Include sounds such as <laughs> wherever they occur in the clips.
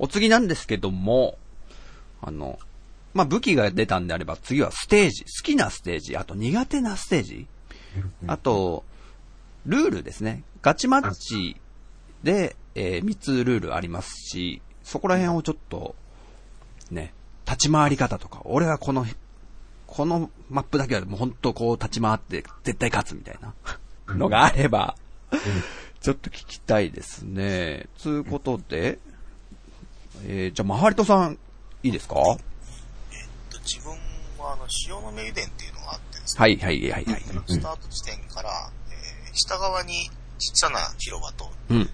お次なんですけども、あの、まあ、武器が出たんであれば、次はステージ。好きなステージ、あと苦手なステージ。あと、ルールですね。ガチマッチで、えー、3つルールありますし、そこら辺をちょっと、ね、立ち回り方とか、俺はこの、このマップだけはもう本当こう立ち回って絶対勝つみたいなのがあれば、ちょっと聞きたいですね。つうことで、えー、じゃあ、マハリトさん、いいですか？えっと、自分はあの、潮の名電っていうのがあってですね。はいはいはいはい。スタート地点から、えー、下側に小さな広場と、うん、え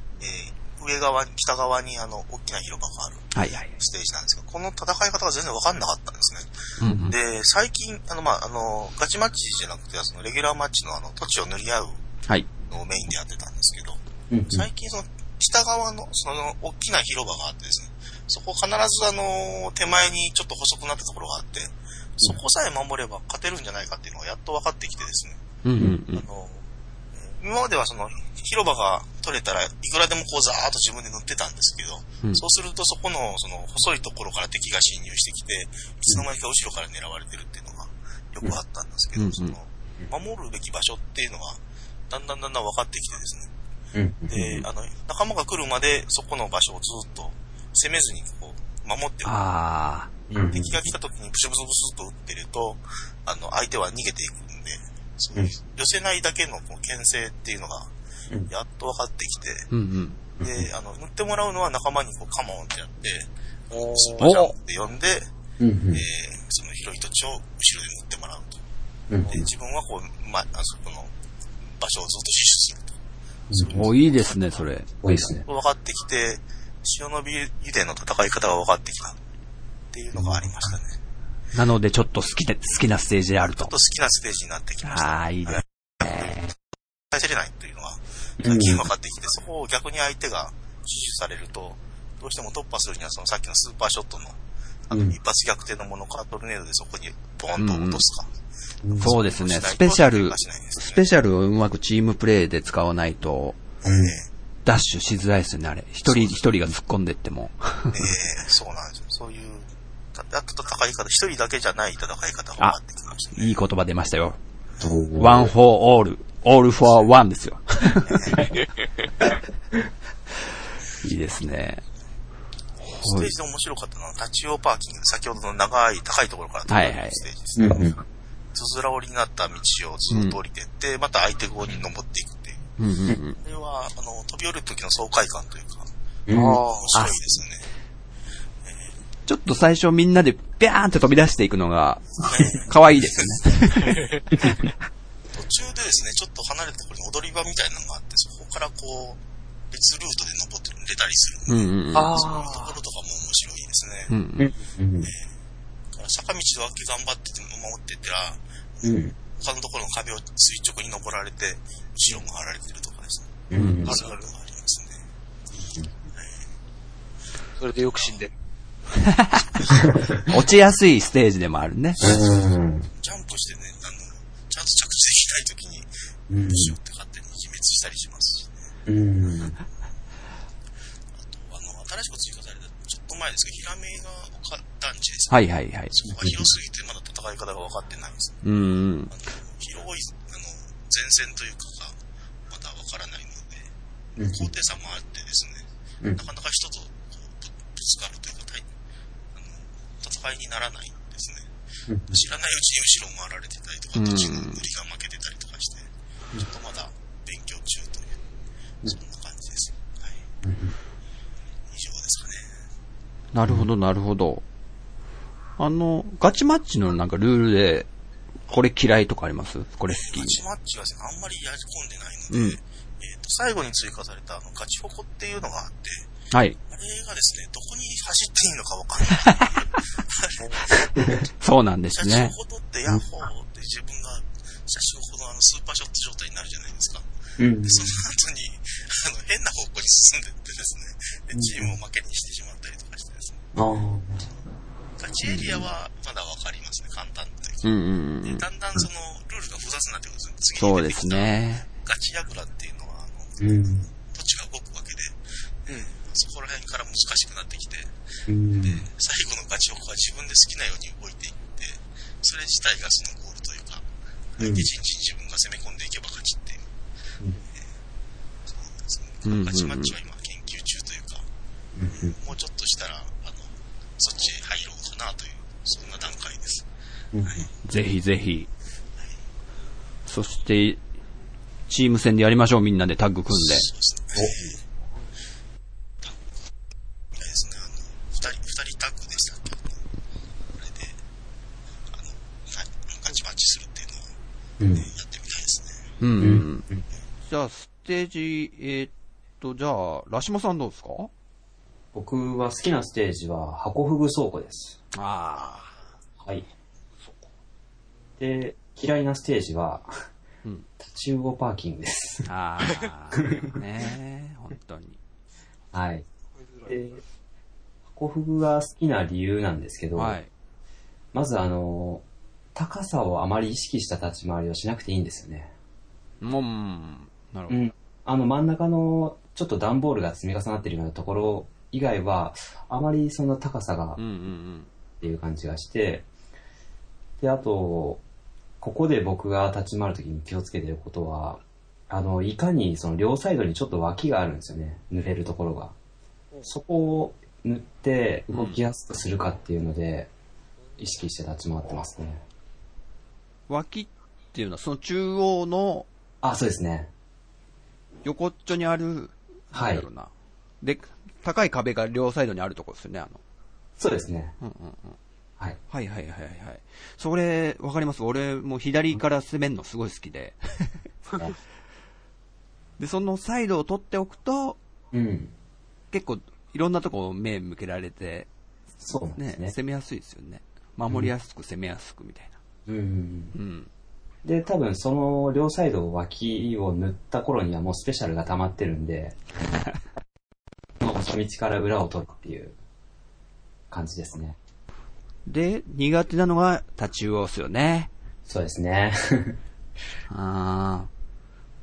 ー、上側に、北側にあの、大きな広場がある。はいはい。ステージなんですけど、この戦い方が全然わかんなかったんですね。うんうん、で、最近、あの、まあ、あの、ガチマッチじゃなくて、その、レギュラーマッチのあの、土地を塗り合うのをメインでやってたんですけど、はい、最近その、北側の、その、大きな広場があってですね、そこ必ずあの、手前にちょっと細くなったところがあって、そこさえ守れば勝てるんじゃないかっていうのがやっと分かってきてですね、うんうんうん、あの今まではその広場が取れたらいくらでもこうザーッと自分で塗ってたんですけど、うん、そうするとそこのその細いところから敵が侵入してきて、いつの間にか後ろから狙われてるっていうのがよくあったんですけど、うん、その守るべき場所っていうのがだんだんだんだん分かってきてですね、で、あの、仲間が来るまでそこの場所をずっと攻めずにこう守ってる。敵が来た時にブシュブシュブシと撃ってると、あの、相手は逃げていくんで、そう寄せないだけのこう牽制っていうのが、やっと分かってきて、うんうん、で、あの、塗ってもらうのは仲間にこうカモンってやって、スーパージャンって呼んで、うんうん、えー、その広い土地を後ろで塗ってもらうと。で、自分はこう、ま、あそこの場所をずっと死守すると。お、いいですね、それ。いいですね。分かってきて、塩の美油田の戦い方が分かってきたっていうのがありましたね。なので、ちょっと好きで、好きなステージであると。ちょっと好きなステージになってきました。ああ、いいですね。耐えせれないっていうのは、最近分かってきて、そこを逆に相手が死守されると、どうしても突破するには、そのさっきのスーパーショットの、あの、一発逆転のものからトルネードでそこにボーンと落とすか。うんそうですね。スペシャル、スペシャルをうまくチームプレイで使わないと、ダッシュしづらいですよね、あれ。一人一人が突っ込んでっても。ええー、そうなんですよ。そういう、やっと戦い方、一人だけじゃない戦い方が分かってきましたね。いい言葉出ましたよ。one for all, all for one ですよ。<laughs> いいですね。ステージで面白かったのは、立ち用パーキング、先ほどの長い、高いところから飛ぶステージですね。はいはいつづら折りになった道をずっと降りてって、うん、また相手側に登っていくう。うんうんうん、これは、あの、飛び降りる時の爽快感というか、うん、面白いですよね。ちょっと最初みんなでビャーンって飛び出していくのが、可愛いですよね。途中でですね、ちょっと離れたところに踊り場みたいなのがあって、そこからこう、別ルートで登って出たりするんで、うんうん、そういうところとかも面白いですね。うんうん。えー坂道だけ頑張ってて守ってったら、うん、他のところの壁を垂直に登られて、後ろも張られてるとかですね。うん。そういうのがありますね。それでよく死んでる。<laughs> 落ちやすいステージでもあるね。うん。ジャンプしてね、あの、ちゃんと着地できないときに、後ろって勝手に自滅したりしますしね。うん。あと、あの、新しく追加前ですけど、ヒラメが団地です、ね。はいはいはい。そこが広すぎてまだ戦い方が分かってないんです、ね。うん。広い、あの、前線というかが、まだ分からないので、高低差もあってですね、なかなか人とぶつかるというか、あの戦いにならないんですね。知らないうちに後ろ回られてたりとか、途中の無理が負けてたりとかして、ちょっとまだ勉強中という、そんな感じです。はい。なるほど、なるほど。あの、ガチマッチのなんかルールで、これ嫌いとかあります？これ好き。ガチマッチはあんまりやり込んでないので、うん、えっ、と、最後に追加されたあの、ガチホコっていうのがあって、はい。あれがですね、どこに走っていいのかわかんない。<laughs> そうなんですね。写真を撮ってヤッホーって自分が写真ほどあのスーパーショット状態になるじゃないですか。うん、でその後に、あの、変な方向に進んでってですね、でチームを負けにしてしまったりとかしてですね。ガチエリアはまだわかりますね、簡単で。うんうんうん、だんだんその、ルールが複雑になってくるんですよ。次そうですね。ガチヤグラっていうのは、あの、うん、土地が動くわけで、うん、そこら辺から難しくなってきて、うん。で、最後のガチホコは自分で好きなように動いていって、それ自体がそのゴールというか、相手陣地に自分が攻め込んでいけば勝ちっていう。うんそうですね。ガチマッチは今研究中というか、うんもうちょっとしたら、そっちへ入ろうかなという、そんな段階です。うんぜひぜひ。そして、チーム戦でやりましょう、みんなでタッグ組んで。そうですね。あれですね、あの、二人、二人タッグでしたっけ？これで、あの、はいガチマッチするっていうのをうん。やってみたいですね。うん。じゃあ、ステージ、えーっと、じゃあ、ラシモさんどうですか？僕は好きなステージは、箱フグ倉庫です。あはい。で、嫌いなステージは、うんタチウオパーキングです。あ。ああ。ねえ、本当に。はい。で、箱フグが好きな理由なんですけど、はい。まずあの、高さをあまり意識した立ち回りをしなくていいんですよね。うん、なるほど。うん。あの真ん中のちょっと段ボールが積み重なってるようなところ以外は、あまりその高さがっていう感じがして、で、あと、ここで僕が立ち回るときに気をつけてることは、あの、いかにその両サイドにちょっと脇があるんですよね。塗れるところが。そこを塗って動きやすくするかっていうので、意識して立ち回ってますね。うん。脇っていうのは、その中央のあ、そうですね。横っちょにある、はい。で、高い壁が両サイドにあるところですよね、あの。そうですね。うんうんうん。はい。はいはいはいはいはい。それ、わかります？俺も左から攻めるのすごい好きで。<laughs> で、そのサイドを取っておくと、うん。結構いろんなとこ目向けられて、ねそうですね。攻めやすいですよね。守りやすく攻めやすくみたいな。うん。うん。で、多分その両サイド脇を塗った頃にはもうスペシャルが溜まってるんで、<laughs> 初日から裏を取るっていう感じですね。で、苦手なのが立ち魚っすよね。そうですね。<laughs> ああ。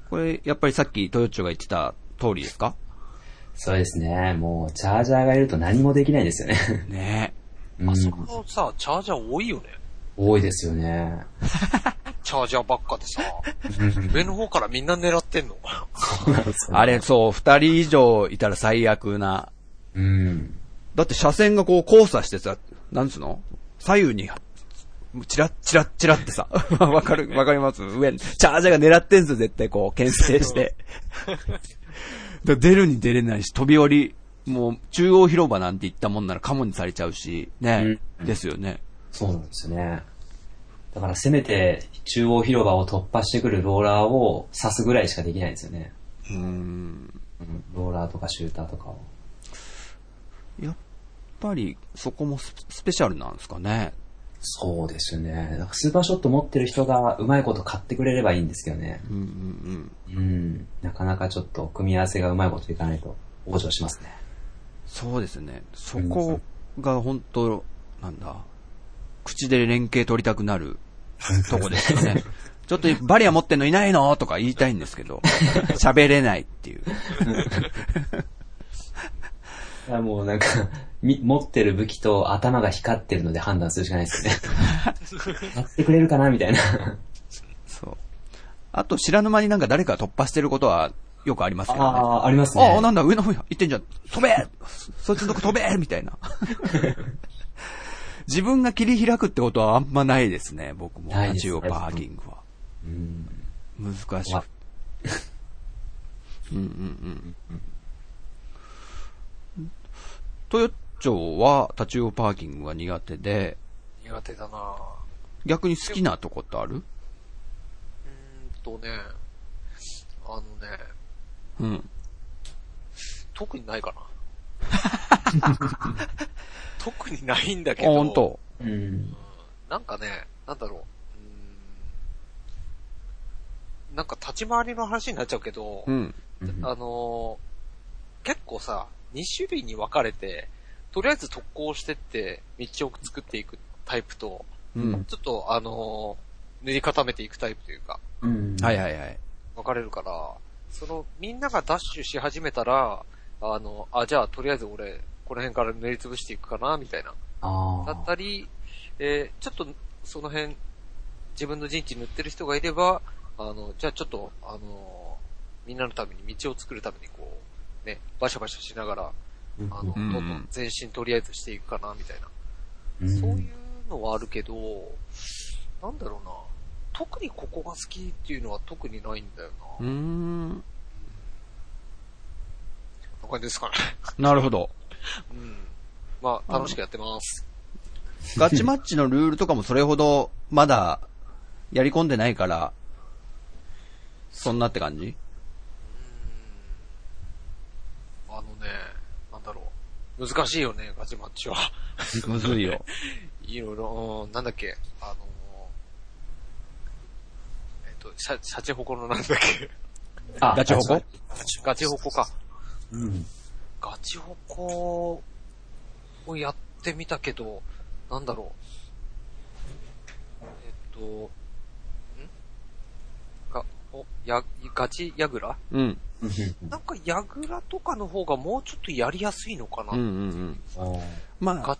これ、やっぱりさっきトヨッチョが言ってた通りですか？そうですね。もうチャージャーがいると何もできないですよね。ねうんあそこさ、チャージャー多いよね。多いですよね。<laughs> チャージャーばっかでさ、<laughs> 上の方からみんな狙ってんのあれ、そう、二人以上いたら最悪な。うん。だって車線がこう交差してさ、なんつうの？左右に、チラッチラッチラってさ、<laughs> わかる、わかります上に、チャージャーが狙ってんすよ、絶対こう、牽制して。<laughs> だ出るに出れないし、飛び降り、もう、中央広場なんて言ったもんならカモにされちゃうし、ね、ですよね。そうなんですよね。だからせめて中央広場を突破してくるローラーを刺すぐらいしかできないんですよね。うーん。うんローラーとかシューターとかを。やっぱり、そこもススペシャルなんですかね。そうですよね。スーパーショット持ってる人がうまいこと買ってくれればいいんですけどね。うんうんうん。うん。なかなかちょっと組み合わせがうまいこといかないと往生しますね。そうですね。そこが本当、なんだ、口で連携取りたくなるとこですよね。<laughs> ちょっとバリア持ってんのいないの？とか言いたいんですけど、<laughs> 喋れないっていう。<laughs> いやもうなんか、み持ってる武器と頭が光ってるので判断するしかないですよね。やってくれるかなみたいな。そう。あと、知らぬ間になんか誰か突破してることはよくありますよね。ああ、ありますね。ああ、なんだ、上の方行ってんじゃん。飛べそそいつのとこ飛べみたいな。自分が切り開くってことはあんまないですね、僕も。ないですジオパーキングは。うん難しいわ。うんうんうん。トヨッチョは立ち用パーキングが苦手で、苦手だなぁ。逆に好きなとこってある？うーんとね、あのね、うん。特にないかな。<laughs> 特にないんだあ、けど。ほんと。うん。なんかね、なんだろう。なんか立ち回りの話になっちゃうけど、うん。あのー結構さ、2種類に分かれて、とりあえず特攻してって、道を作っていくタイプと、うん。ちょっとあのー塗り固めていくタイプというか、うん。はいはいはい。分かれるから、その、みんながダッシュし始めたら、あの、あ、じゃあとりあえず俺、この辺から塗りつぶしていくかな、みたいな。だったり、えーちょっとその辺、自分の陣地塗ってる人がいれば、あの、じゃあちょっと、あの、みんなのために道を作るためにこう、ね、バシャバシャしながら、うんあの、うんどんどん前進とりあえずしていくかな、みたいな。うんそういうのはあるけど、なんだろうな。特にここが好きっていうのは特にないんだようーな。ん。こんな感じですかね。なるほど。うん。まあ、楽しくやってます。<laughs> ガチマッチのルールとかもそれほどまだやり込んでないから、そんなって感じ？あのね、なんだろう。難しいよね、ガチマッチは。むずいよ。<laughs> いろいろ、うんなんだっけ、あのえっ、と、シャ、シャチホコのなんだっけ？あガチホコ？ガチホコか。うん。ガチホコをやってみたけど、なんだろう。えっと、ん？が、お、や、ガチヤグラ？うん。なんかヤグラとかの方がもうちょっとやりやすいのかな。うんうんうん。まあガ、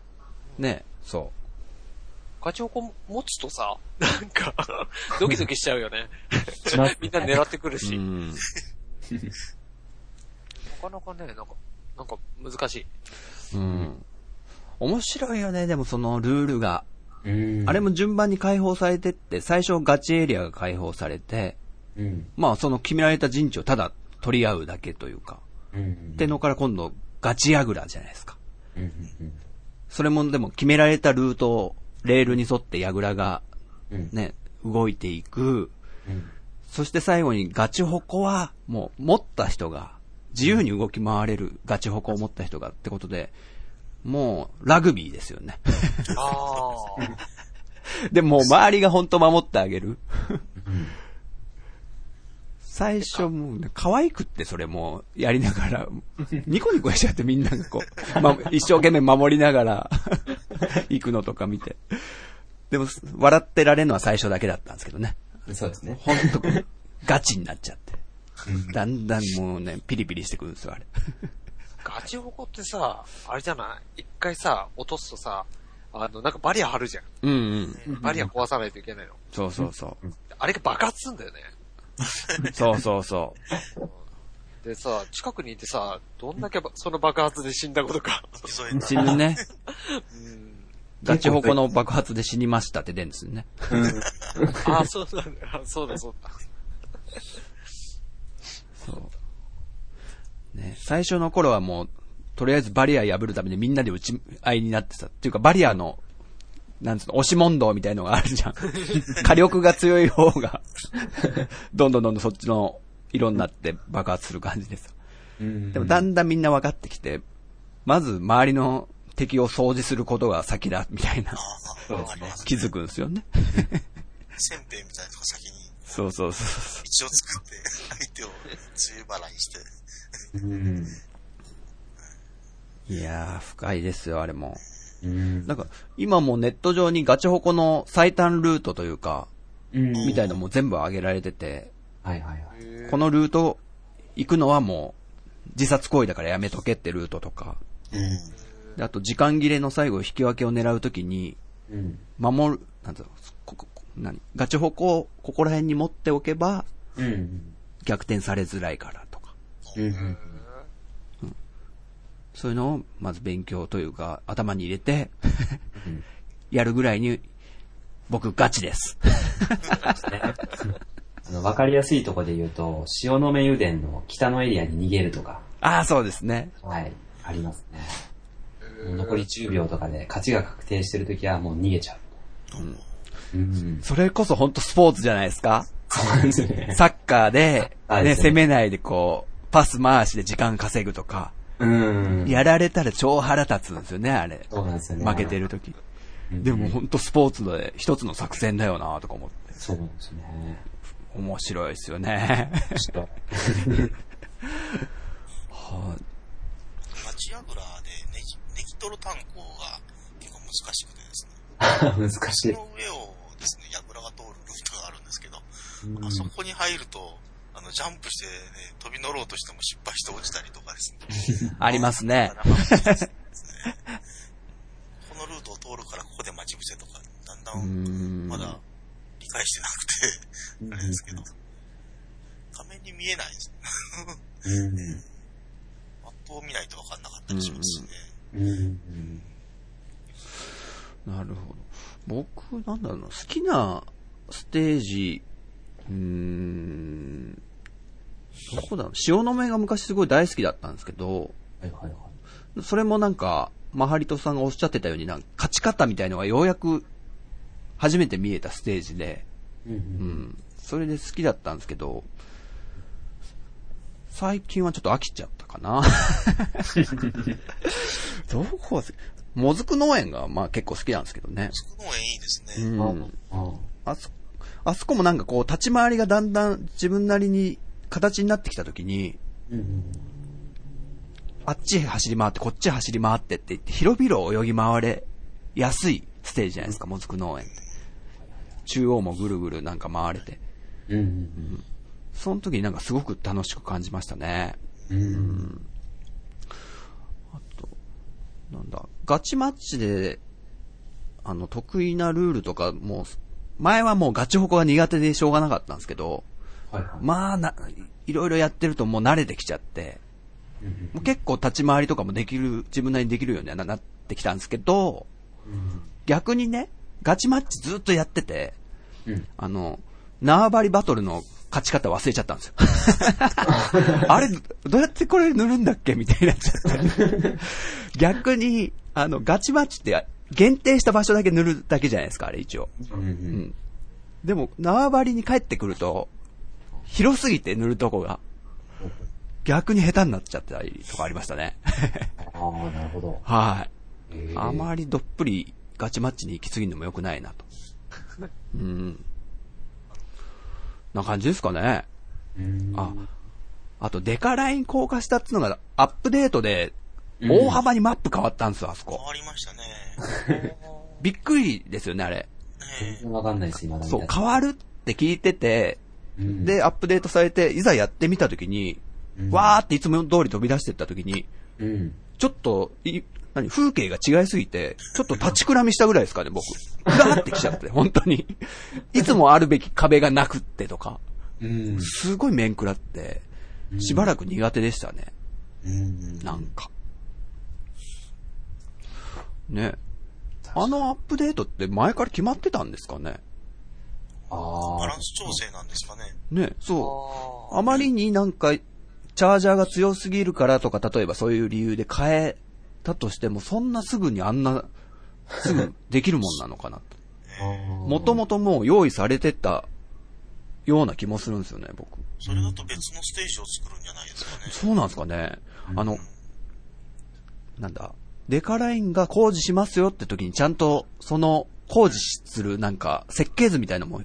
ね、そガチホコ持つとさ、なんか、<laughs> ドキドキしちゃうよね。<laughs> みんな狙ってくるう。し。うん。<laughs> なかなかね、なんか、なんか難しい。うん。面白いよね、でもそのルールが。うん。あれも順番に解放されてって、最初ガチエリアが解放されて、うん。まあその決められた陣地をただ取り合うだけというか。うん。でのから今度ガチヤグラじゃないですか。うん。それもでも決められたルートをレールに沿ってヤグラがうん。ね、動いていく。うん。そして最後にガチホコはもう持った人が自由に動き回れるガチホコを持った人がってことで、もうラグビーですよね。ああ。<laughs> でもう周りが本当守ってあげる。最初もうね、可愛くってそれもやりながら、ニコニコしちゃってみんながこう、ま、一生懸命守りながら <laughs> 行くのとか見て。でも、笑ってられるのは最初だけだったんですけどね。そうですね。ほんとガチになっちゃって。だんだんもうね、ピリピリしてくるんですよ、あれ。<laughs> ガチホコってさ、あれじゃない？一回さ、落とすとさ、あの、なんかバリア張るじゃん。うんうん。バリア壊さないといけないの。そうそうそあれが爆発すんだよね。う。<laughs> そうそうそう。でさ、近くにいてさ、どんだけばその爆発で死んだことか。添えた死ぬね。<laughs> うん。ガチホコの爆発で死にましたって出るんですよね。ああ、そうなんだ。そうだ、そうだ。そう。ね、最初の頃はもう、とりあえずバリア破るためにみんなで打ち合いになってた。っていうかバリアの、なんつうの、押し問答みたいのがあるじゃん。<laughs> 火力が強い方が、<laughs> どんどんどんどんそっちの色になって爆発する感じです。うんでもだんだんみんな分かってきて、まず周りの敵を掃除することが先だ、みたいな。気づくんですよね。せんべいみたいなのが先にそうそうそう。道を作って、相手を梅雨払いして。うん。いやー、深いですよ、あれも。うん。なんか、今もうネット上にガチホコの最短ルートというか、うん。みたいのも全部上げられてて、はいはいはい。このルート行くのはもう、自殺行為だからやめとけってルートとか、うん。であと時間切れの最後引き分けを狙うときに、うん。守る、なんだろう、ここ、こ何？ガチホコをここら辺に持っておけば、うん。逆転されづらいからとか、うん。そういうのをまず勉強というか、頭に入れて、やるぐらいに、僕ガチです。<laughs> わかりやすいところで言うと、塩の目油田の北のエリアに逃げるとか、ああ、そうですね。はい、ありますね。残り10秒とかで勝ちが確定してるときはもう逃げちゃう。うん。それこそ本当スポーツじゃないですか？そうなんですね。サッカーで、ね、はい攻めないでこう、パス回しで時間稼ぐとか、うん。やられたら超腹立つんですよね、あれ。そうなんですよね。負けてる時。うんでも本当スポーツで一つの作戦だよなとか思って。そうなんですね。面白いですよね。ちょっと。は町櫓でネギ、ネギトロ炭鉱が結構難しくてですね。<laughs> 難しいそ。の上をですね、櫓が通るルートがあるんですけど、うんあそこに入ると、あの、ジャンプしてね、飛び乗ろうとしても失敗して落ちたりとかですね。<laughs> ありますね。このルートを通るからここで待ち伏せとか、だんだん、ん。まだ理解してなくて、あれですけど、画面に見えないんです。うん。<laughs> マップを見ないと分かんなかったりしますしね。うん。なるほど。僕、なんだろうな、好きなステージ、うーん、どこだろう、塩の目が昔すごい大好きだったんですけど、はいはいはい。それもなんか、マハリトさんがおっしゃってたように、なんか勝ち方みたいのがようやく初めて見えたステージで、うんう。ん、それで好きだったんですけど、最近はちょっと飽きちゃったかな。<laughs> どこはもずく農園がまあ結構好きなんですけどね。つく農園いいですうね。ん。ああそ、あそこもなんかこう、立ち回りがだんだん自分なりに形になってきたときに、うん。あっちへ走り回って、こっちへ走り回ってって言って、広々泳ぎ回れやすいステージじゃないですか、もずく農園って。中央もぐるぐるなんか回れて。うん。その時になんかすごく楽しく感じましたね。うん。なんだ、ガチマッチで、あの、得意なルールとかも、前はもうガチホコが苦手でしょうがなかったんですけど、はいはい。まあな、いろいろやってるともう慣れてきちゃって、うんもう結構立ち回りとかもできる、自分なりにできるようにはななってきたんですけど、逆にね、ガチマッチずっとやってて、うん。あの、縄張りバトルの勝ち方忘れちゃったんですよ。<laughs> あれ、どうやってこれ塗るんだっけ？みたいになっちゃって。逆に、あの、ガチマッチって限定した場所だけ塗るだけじゃないですか、あれ一応。うん。うん。でも、縄張りに帰ってくると、広すぎて塗るとこが、逆に下手になっちゃったりとかありましたね。ああ、なるほど。はい。えーあまりどっぷりガチマッチに行き過ぎるのも良くないなと。うん。な感じですかね。うん。あ、あとデカライン高化したっていうのがアップデートで大幅にマップ変わったんですよ、あそ変こ。わりましたね。<laughs> びっくりですよね、あれ。ね全然わかんないです、今そう、変わるって聞いてて、うんで、アップデートされて、いざやってみたときに、うんわーっていつも通り飛び出してったときに、うん。ちょっと、い、何、風景が違いすぎて、ちょっと立ちくらみしたぐらいですかね、僕。ガーってきちゃって、本当に。いつもあるべき壁がなくってとか、うん。すごい面食らって、しばらく苦手でしたね。うん。なんか。ね。あのアップデートって前から決まってたんですかねああバラン。ス調整なんですかね。ね、そう。ああまりになんか、チャージャーが強すぎるからとか、例えばそういう理由で変えたとしても、そんなすぐにあんな、すぐできるもんなのかなと。もともともう用意されてたような気もするんですよね、僕。それだと別のステージを作るんじゃないですかね。そうなんですかね。あの、なんだ、デカラインが工事しますよって時にちゃんと、その工事するなんか設計図みたいなのも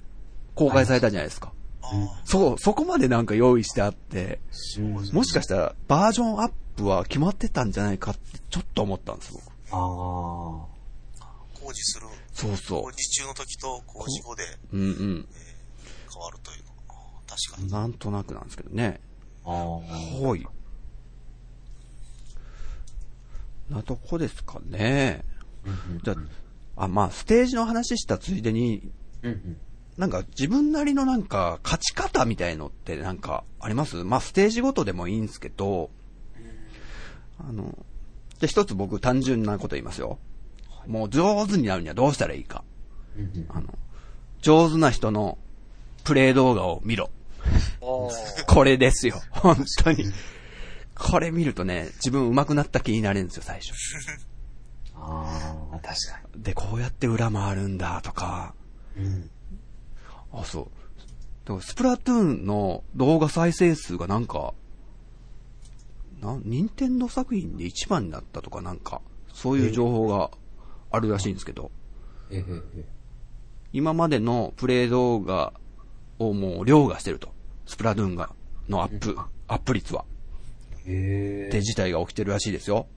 公開されたじゃないですか。ああ、そう、そこまでなんか用意してあって、うんもしかしたらバージョンアップは決まってたんじゃないかってちょっと思ったんです、僕。あ工事する、そうそ工事中の時と工事後でう。うんうん。変わるというの。ああ確かに。なんとなくなんですけどね。あ。ああ。はい。なとこですかね。じゃあ、あ、まあ、ステージの話したついでに、うんうん。なんか自分なりのなんか勝ち方みたいのってなんかあります？まあステージごとでもいいんですけど、あの、じゃあ一つ僕単純なこと言いますよ。もう上手になるにはどうしたらいいか。あの、上手な人のプレイ動画を見ろ。これですよ。本当に。これ見るとね、自分上手くなった気になれるんですよ、最初。<laughs> ああ、確かで、こうやって裏回るんだとか、に。うん。あ、そう。でもスプラトゥーンの動画再生数がなんか、な、任天堂作品で一番になったとかなんか、そういう情報があるらしいんですけど、えへへ。今までのプレイ動画をもう凌駕してると。スプラトゥーンが、のアップ、アップ率は。へえ。って事態が起きてるらしいですよ。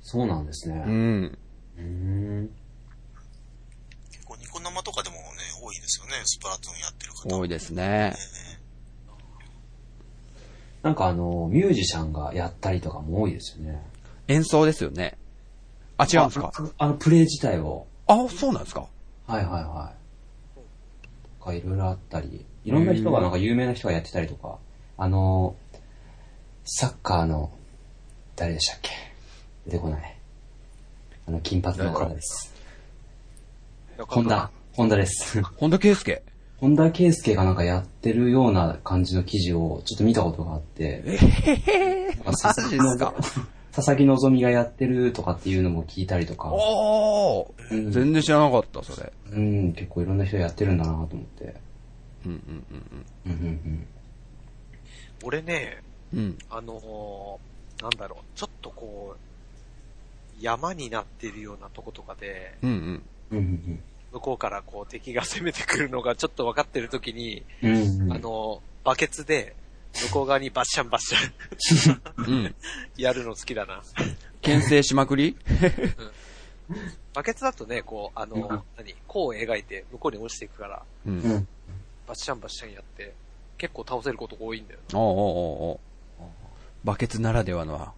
そうなんですね。うん。うーん。結構ニコ生とかでもですよね。スプラトゥーンやってる方。多いですね。えなんかあの、ミュージシャンがやったりとかも多いですよね。演奏ですよね。あ、違うんですか？ああの、プレイ自体を。あ、そうなんですか？はいはいはい。とかいろいろあったり、いろんな人がなんか有名な人がやってたりとか、あの、サッカーの、誰でしたっけ？出てこない。あの、金髪の方です。本田、本田です。本田圭佑。本田圭佑がなんかやってるような感じの記事をちょっと見たことがあって、なんか佐々木マジっすか？佐々木希がやってるとかっていうのも聞いたりとか、おー、うん全然知らなかった、それ。うん、結構いろんな人やってるんだなと思って。うんうんうんうんうん俺ね、うん。うん。あのーなんだろう、ちょっとこう、山になってるようなとことかで、うんうん。うん。うん向こうからこう敵が攻めてくるのがちょっと分かってる時に、うんうん。うんあのーバケツで、向こう側にバッシャンバッシャンうん。<laughs> やるの好きだな。牽制しまくり？バケツだとね、こう、あのーうん何、弧を描いて向こうに落ちていくから、う。うんん。バッシャンバッシャンやって、結構倒せることが多いんだよ。おうおうおうおうバケツならではの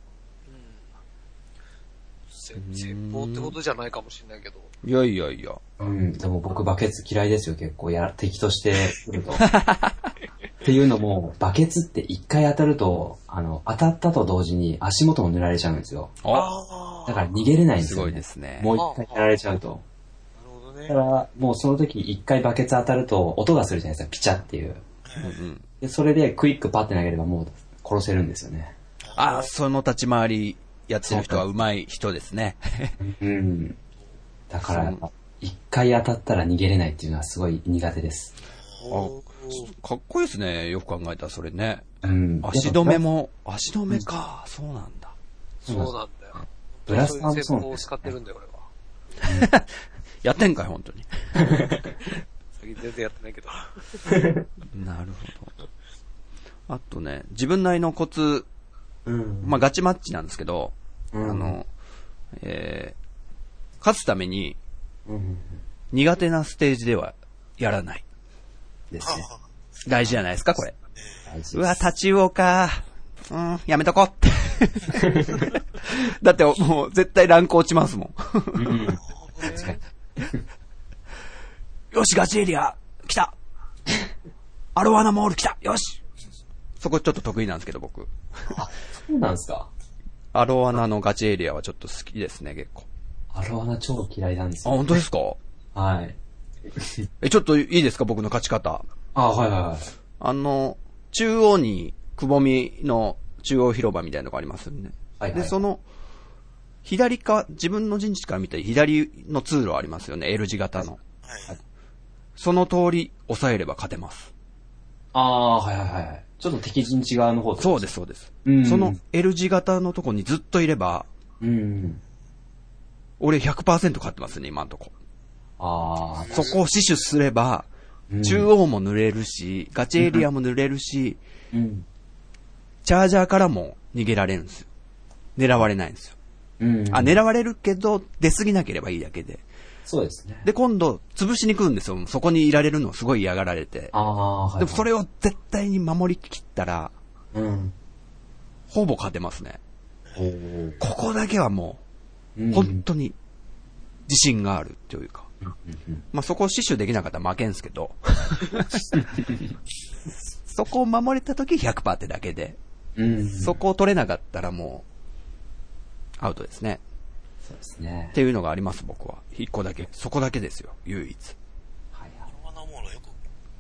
は。せ戦法ってことじゃないかもしれないけど。いやいやいや。うん。でも僕バケツ嫌いですよ、結構。や、敵として来ると。<laughs> っていうのも、バケツって一回当たると、あの、当たったと同時に足元も塗られちゃうんですよ。おあだから逃げれないんですすよ、ね。ごいですね。もう一回やられちゃうと。なるほどねだか。ら、もうその時一回バケツ当たると音がするじゃないですか、ピチャっていう。うんうん。で、それでクイックパって投げればもう殺せるんですよね。あ、その立ち回りやってる人は上手い人ですね。うん。だから一回当たったら逃げれないっていうのはすごい苦手です。かっこいいですね。よく考えたらそれね。うん。足止めも、足止めか。そうなんだ。そうなんだよ。ブラスそういうさんもそうを使ってるんだよ、俺は。<laughs> やってんかい、本当に。最近全然やってないけど。<laughs> なるほど。あとね、自分なりのコツ、うん。まあ、ガチマッチなんですけど、うんあの、えー、勝つためにうん。苦手なステージではやらない。ですね。大事じゃないですか、これ。うわ、タチウオか。うん、やめとこ <laughs> って。だってもう絶対ランク落ちますもん。うん。よし、ガチエリア、来たアロワナモール来たよしそこちょっと得意なんですけど、僕。そうなんですかアロワナのガチエリアはちょっと好きですね、結構。アロワナ超嫌いなんですあ、よ。本当ですか？はい。<laughs> え、ちょっといいですか僕の勝ち方。あ、はいはいはい。あの、中央に、くぼみの中央広場みたいなのがありますよね。はいはいで、その、左か、自分の陣地から見た左の通路ありますよね、L 字型の。はい。その通り、抑えれば勝てます。ああ、はいはいはい。ちょっと敵陣地側の方そうです、そうです。うんその L 字型のとこにずっといれば、うん。俺100%勝ってますね、今のとこ。ああ、そこを死守すれば、うん中央も塗れるし、ガチエリアも塗れるし、うん。チャージャーからも逃げられるんですよ。狙われないんですよ。うん。あ、狙われるけど、出過ぎなければいいだけで。そうですね。で、今度、潰しに来るんですよ。そこにいられるのをすごい嫌がられて。ああ、はい、はい。でもそれを絶対に守りきったら、うん。ほぼ勝てますね。ここだけはもうんう、本当に、自信があるというか。まあ、そこを死守できなかったら負けんすけど。<laughs> そこを守れた時100%ってだけで、うん。そこを取れなかったらもう、アウトですね。そうですねっ。ていうのがあります、僕は。一個だけ。そこだけですよ、唯一。はいはい。ロワナモールはよく、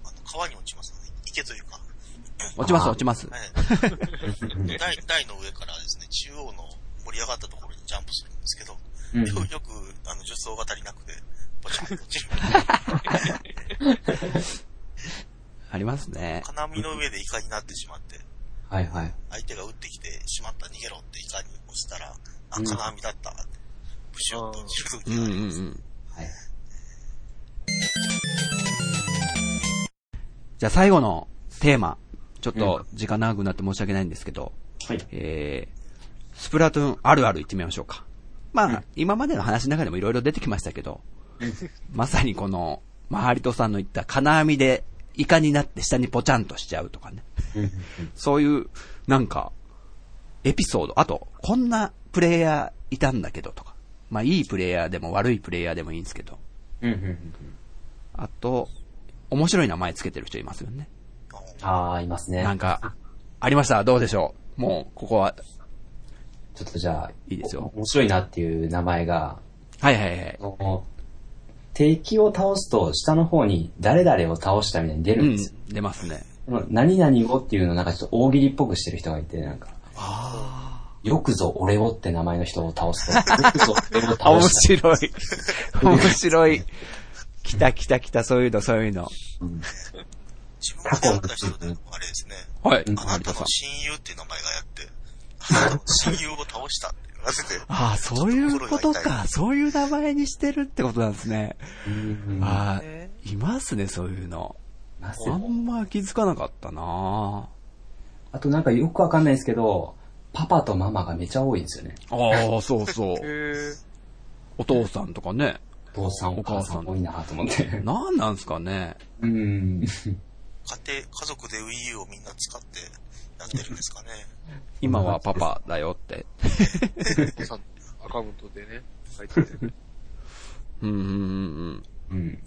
あの、川に落ちますので、池というか、落ちます、落ちます。はい。台、台の上からですね、中央の盛り上がったところにジャンプするんですけど、うんよよく、あの、助走が足りなくて、ポチャンと落ちる。ありますね。金網の上でイカになってしまって、はいはい。相手が撃ってきて、しまった、逃げろってイカに押したら、あ、うん金網だったって、ブシュッと落ちる時うんうんがあります。うん。はい。じゃあ最後のテーマ。ちょっと時間長くなって申し訳ないんですけど、はい。えー、スプラトゥーンあるある行ってみましょうか。まあ、今までの話の中でもいろいろ出てきましたけど、まさにこの、マハリトさんの言った金網でイカになって下にポチャンとしちゃうとかね。そういうなんか、エピソード、あと、こんなプレイヤーいたんだけどとか。まあ、いいプレイヤーでも悪いプレイヤーでもいいんですけど。うんうんうん。あと、面白い名前つけてる人いますよね。ああ、いますね。なんか、ありました？どうでしょう？もう、ここは、ちょっとじゃあ、いいですよお面白いなっていう名前が、はいはいはいあ。の敵を倒すと下の方に誰々を倒したみたいに出るうんですよ。、出ますね。何々をっていうのをなんかちょっと大喜利っぽくしてる人がいて、なんか、よくぞ俺をって名前の人を倒すと、よくぞ俺をあ、倒面した。白い。<laughs> 面白い。来た来た来た、そういうの、そういうの。自分が出会った人で、あれですね。はい、うんあなたの。親友っていう名前がやって、あなたの親友を倒したって言わせて、ああ、そういうことか。そういう名前にしてるってことなんですね。うんあいますね、そういうの。あんま気づかなかったなあとなんかよくわかんないですけど、パパとママがめちゃ多いんですよね。ああ、そうそう。お父さんとかね。お父さんお母さん多いなと思って。なんなんすかね。うん。家庭、家族で Wii U をみんな使ってやってるんですかね。<laughs> 今はパパだよって。お父さんアカウントでね、書いてて。うんうんうんうん。うん。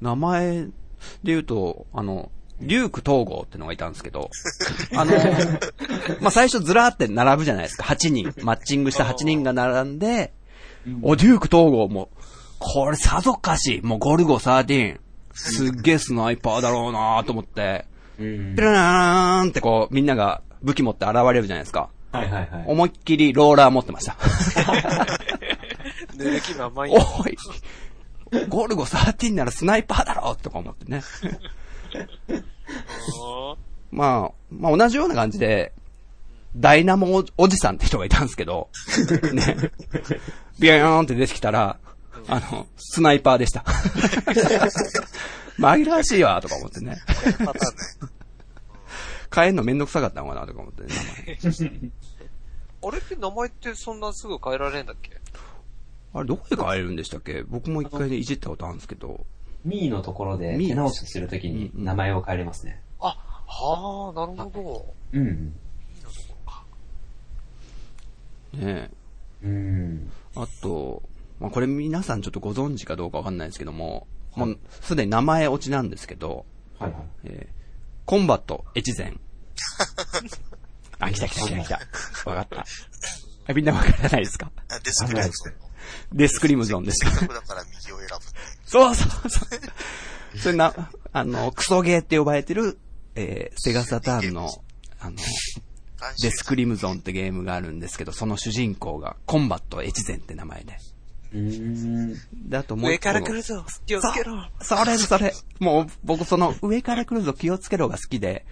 名前で言うと、あの、リューク統合ってのがいたんですけど、<laughs> あの、まあ、最初ずらーって並ぶじゃないですか。8人。マッチングした8人が並んで、お、デューク統合も、これさぞかし、もうゴルゴ13。すっげえスナイパーだろうなと思って、うんピ。ララーンってこう、みんなが武器持って現れるじゃないですか。はいはいはい。思いっきりローラー持ってました。<laughs> で、歴が甘い <laughs> おいゴルゴ13ならスナイパーだろとか思ってね。<laughs> まあ、まあ同じような感じで、ダイナモおおじさんって人がいたんですけど、<laughs> ね。ビヨーンって出てきたら、あの、スナイパーでした。<laughs> 紛らわしいわ、とか思ってね。変えんのめんどくさかったのかな、とか思ってね。あれって名前ってそんなすぐ変えられんだっけ？あれ、どこで変えるんでしたっけ？僕も一回でいじったことあるんですけど。ミーのところでミー手直しするときに名前を変えれますね。あ、はあ、なるほうん。ねうん。あと、まあ、これ皆さんちょっとご存知かどうかわかんないですけども、もうすでに名前落ちなんですけど、はいはい。えーコンバット越前。<laughs> あ、来た来た来た来た。わかった。あみんなわからないですか？あデスクリムゾンの。デスクリムゾンですか？だから右を選ぶ。そうそうそう。それな、あの、クソゲーって呼ばれてる、えーセガサターンの、あの、デスクリムゾンってゲームがあるんですけど、その主人公が、コンバット越前って名前で。うん。で、あとど。もう上から来るぞ気をつけろそれそれ。もう、僕その、上から来るぞ気をつけろが好きで、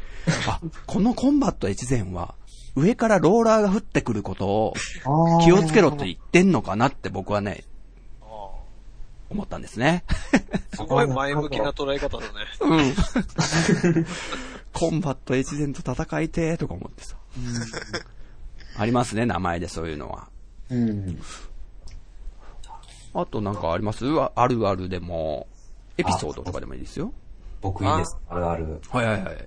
あ、このコンバット越前は、上からローラーが降ってくることを気をつけろって言ってんのかなって僕はね、思ったんですね。<laughs> すごい前向きな捉え方だね。うん。<laughs> コンバット越前と戦いてーとか思ってさ。ありますね、名前でそういうのは。うん。あとなんかあります？ああるあるでも、エピソードとかでもいいですよ。僕いいです。あるある。はいはいはい。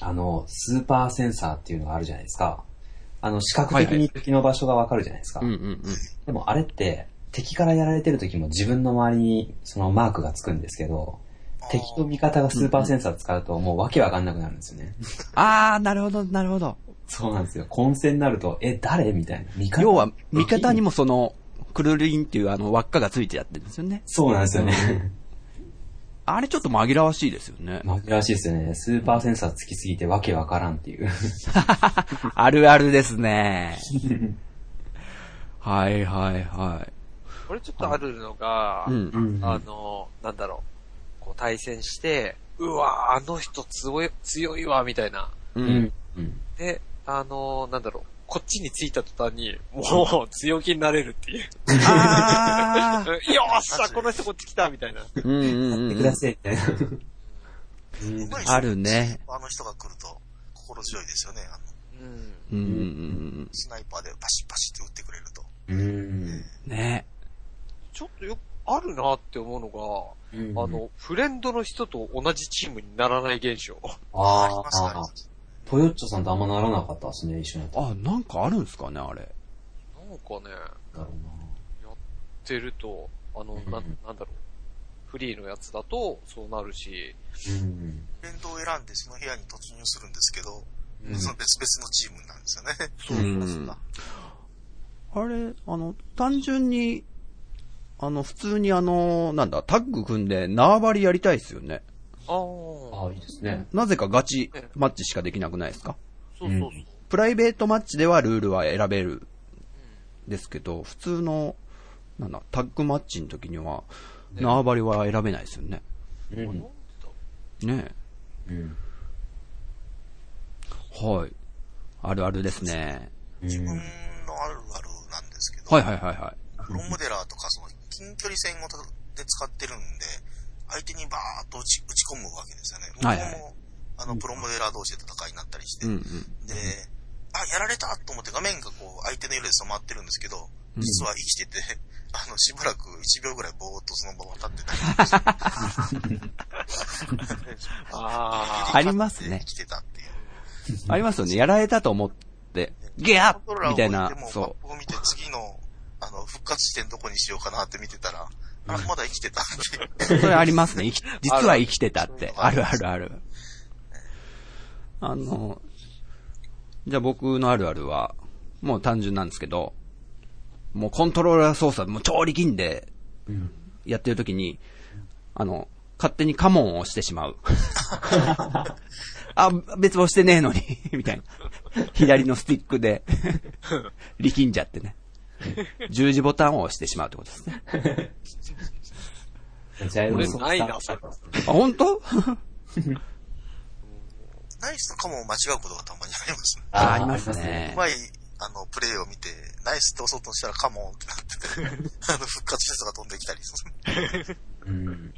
あの、スーパーセンサーっていうのがあるじゃないですか。あの、視覚的に敵の場所がわかるじゃないですか。うんうんうん。でもあれって、敵からやられてる時も自分の周りにそのマークがつくんですけど、敵と味方がスーパーセンサー使うともうわけわかんなくなるんですよね。あー、なるほど、なるほど。そうなんですよ。混戦になると、え、誰？みたいな。味方要は、味方にもその、クルリンっていうあの輪っかがついてやってるんですよね。そうなんですよね。あれちょっと紛らわしいですよね。紛らわしいですよね。スーパーセンサーつきすぎてわけわからんっていう。<laughs> あるあるですね。<laughs> はいはいはい。これちょっとあるのが、うん。あの、なんだろう、こう対戦して、うわあの人強い、強いわ、みたいな。う。うんん。うん。で、あの、なんだろう、こっちに着いた途端に、もう強気になれるっていう。<laughs> よっしゃ、この人こっち来たみたいな。うんうんうんくだ。さい、みたいな。あるね。あの人が来ると心強いですよね。あのうん。うんうんうんスナイパーでパシッパシッって撃ってくれると。うん。うん。ね。ちょっとよくあるなって思うのが、うんあ、の、フレンドの人と同じチームにならない現象。ああります、ありあます。トヨッチョさんとあんまならなかったですね、一緒にやったあ、なんかあるんですかね、あれ。なんかね、だろやってると、あの、な、なんだろう。フリーのやつだと、そうなるし、うな。うん。イベントを選んでその部屋に突入するんですけど、うんその別々のチームなんですよね。うん。あれ、あの、単純に、あの、普通にあの、なんだ、タッグ組んで縄張りやりたいですよね。ああ。いいですね。なぜかガチマッチしかできなくないですか？そうそうそう。うんプライベートマッチではルールは選べる。ですけど、普通の、なんだ、タッグマッチの時には、縄張りは選べないですよね。うん。ねうん。え。はい。あるあるですね。自分のあるあるなんですけど、はいはいはいはい。プロモデラーとかその近距離戦をたで使ってるんで、相手にバーッと打ち打ち込むわけですよね。向こうも、はいはいあの、プロモデラー同士で戦いになったりして、うんうん。で、あ、やられたと思って画面がこう相手の色で染まってるんですけど、実は生きてて、<laughs> あの、しばらく1秒ぐらいぼーっとそのまま立ってたり <laughs> あ <laughs> ありますね生きてたっていう。ありますよね。やられたと思って、ゲアみたいなそマップを見て次の、あの、復活地点どこにしようかなって見てたら、あ、まだ生きてたって。う。<laughs> それありますね。生 <laughs> き実は生きてたって。ああるるあるある。あの、じゃあ僕のあるあるは、もう単純なんですけど、もうコントローラー操作、もう超力んで、やってる時に、あの、勝手にカモンを押してしまう。<laughs> あ、別に押してねえのに、みたいな。左のスティックで、力んじゃってね。<laughs> 十字ボタンを押してしまうってことですね。ジャイないなそれあ、本当？ナイスとカモンを間違うことがたまにありますね。あ、ありますねう。まい、あの、プレイを見て、ナイスって押そうとしたらカモンってなってて、<laughs> あの、復活したが飛んできたりする。うん。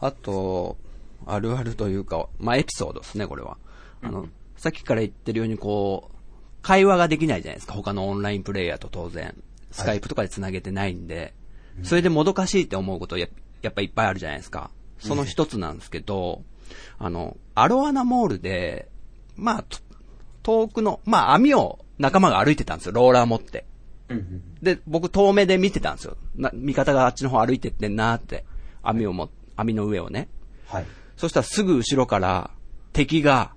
あと、あるあるというか、まあ、エピソードですね、これは。あの、さっきから言ってるように、こう、会話ができないじゃないですか、他のオンラインプレイヤーと当然。スカイプとかで繋げてないんで、それでもどかしいって思うことややっぱいっぱいあるじゃないですか。その一つなんですけど、あの、アロアナモールで、まあ、と遠くの、まあ、網を仲間が歩いてたんですよ、ローラー持って。うん。で、僕遠目で見てたんですよ。な、味方があっちの方歩いてってんなーって。網をも、網の上をね。はい。そしたらすぐ後ろから敵が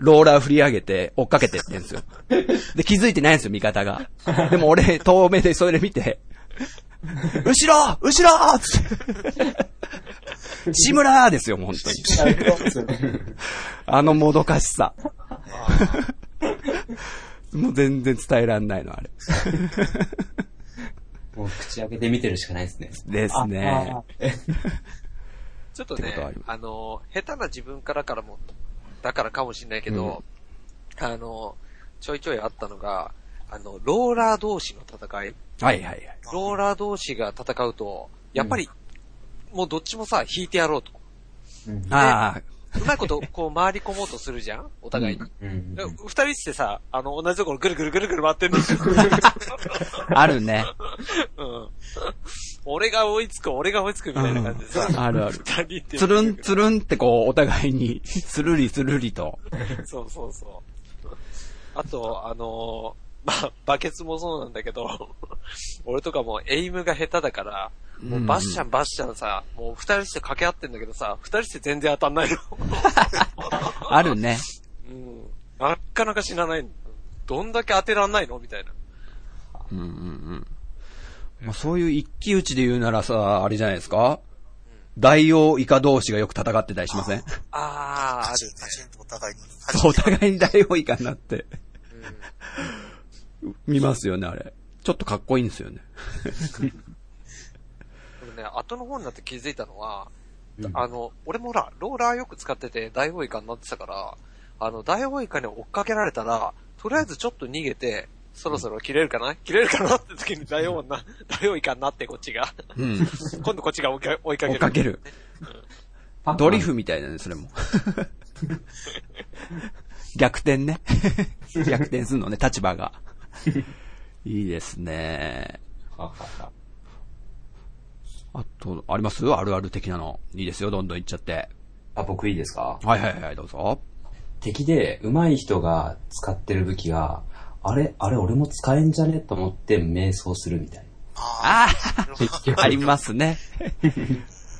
ローラー振り上げて追っかけてってんですよ。<laughs> で、気づいてないんですよ、味方が。でも俺、遠目でそれ見て、後ろ後ろつって。志村ですよ、本当に。あのもどかしさ。もう全然伝えらんないの、あれ。もう口開けて見てるしかないですね。ですね。<laughs> ちょっとねあり、あの、下手な自分からからも、だからかもしれないけど、あの、ちょいちょいあったのが、あの、ローラー同士の戦い。はいはいはい。ローラー同士が戦うと、やっぱり、もうどっちもさ、引いてやろうと。うん。ああ、うまいこと、こう回り込もうとするじゃん？お互いに。うんで二人してさ、あの、同じところぐるぐるぐるぐる回ってんですよ。<laughs> あるね。うん。俺が追いつく、俺が追いつくみたいな感じでさ。あるある。二人って。つるんつるんってこう、お互いに、<laughs> つるりつるりと。そうそうそう。あと、あのーまあ、バケツもそうなんだけど、<laughs> 俺とかもエイムが下手だから、もうバッシャンバッシャンさ、もう二人して掛け合ってんだけどさ、二人して全然当たんないの。<laughs> あるね。うん。なかなか死なないの。どんだけ当てらんないの？みたいな。うんうんうん。まあ、そういう一騎打ちで言うならさ、あれじゃないですか？大王イカ同士がよく戦ってたりしません？あー、あパチンるお互いに。お互いに大王イカになって、うん。見ますよね、あれ。ちょっとかっこいいんですよね。俺ね、後の方になって気づいたのは、うんあの、俺もほら、ローラーよく使ってて、大王イカになってたから、あの、大王イカに追っかけられたら、とりあえずちょっと逃げて、そろそろ切れるかな？切れるかな？って時に大王な、大王イカになってこっちが。うん。<laughs> 今度こっちが追いか追いかける。追っかける。ドリフみたいだね、それも。<laughs> 逆転ね。<laughs> 逆転するのね、立場が。いいですね。はははあと、あります？あるある的なの。いいですよ、どんどんいっちゃって。あ、僕いいですか？はいはいはい、どうぞ。敵で上手い人が使ってる武器が、あれ、あれ俺も使えんじゃね？と思って瞑想するみたいあああ、あ、ありますね。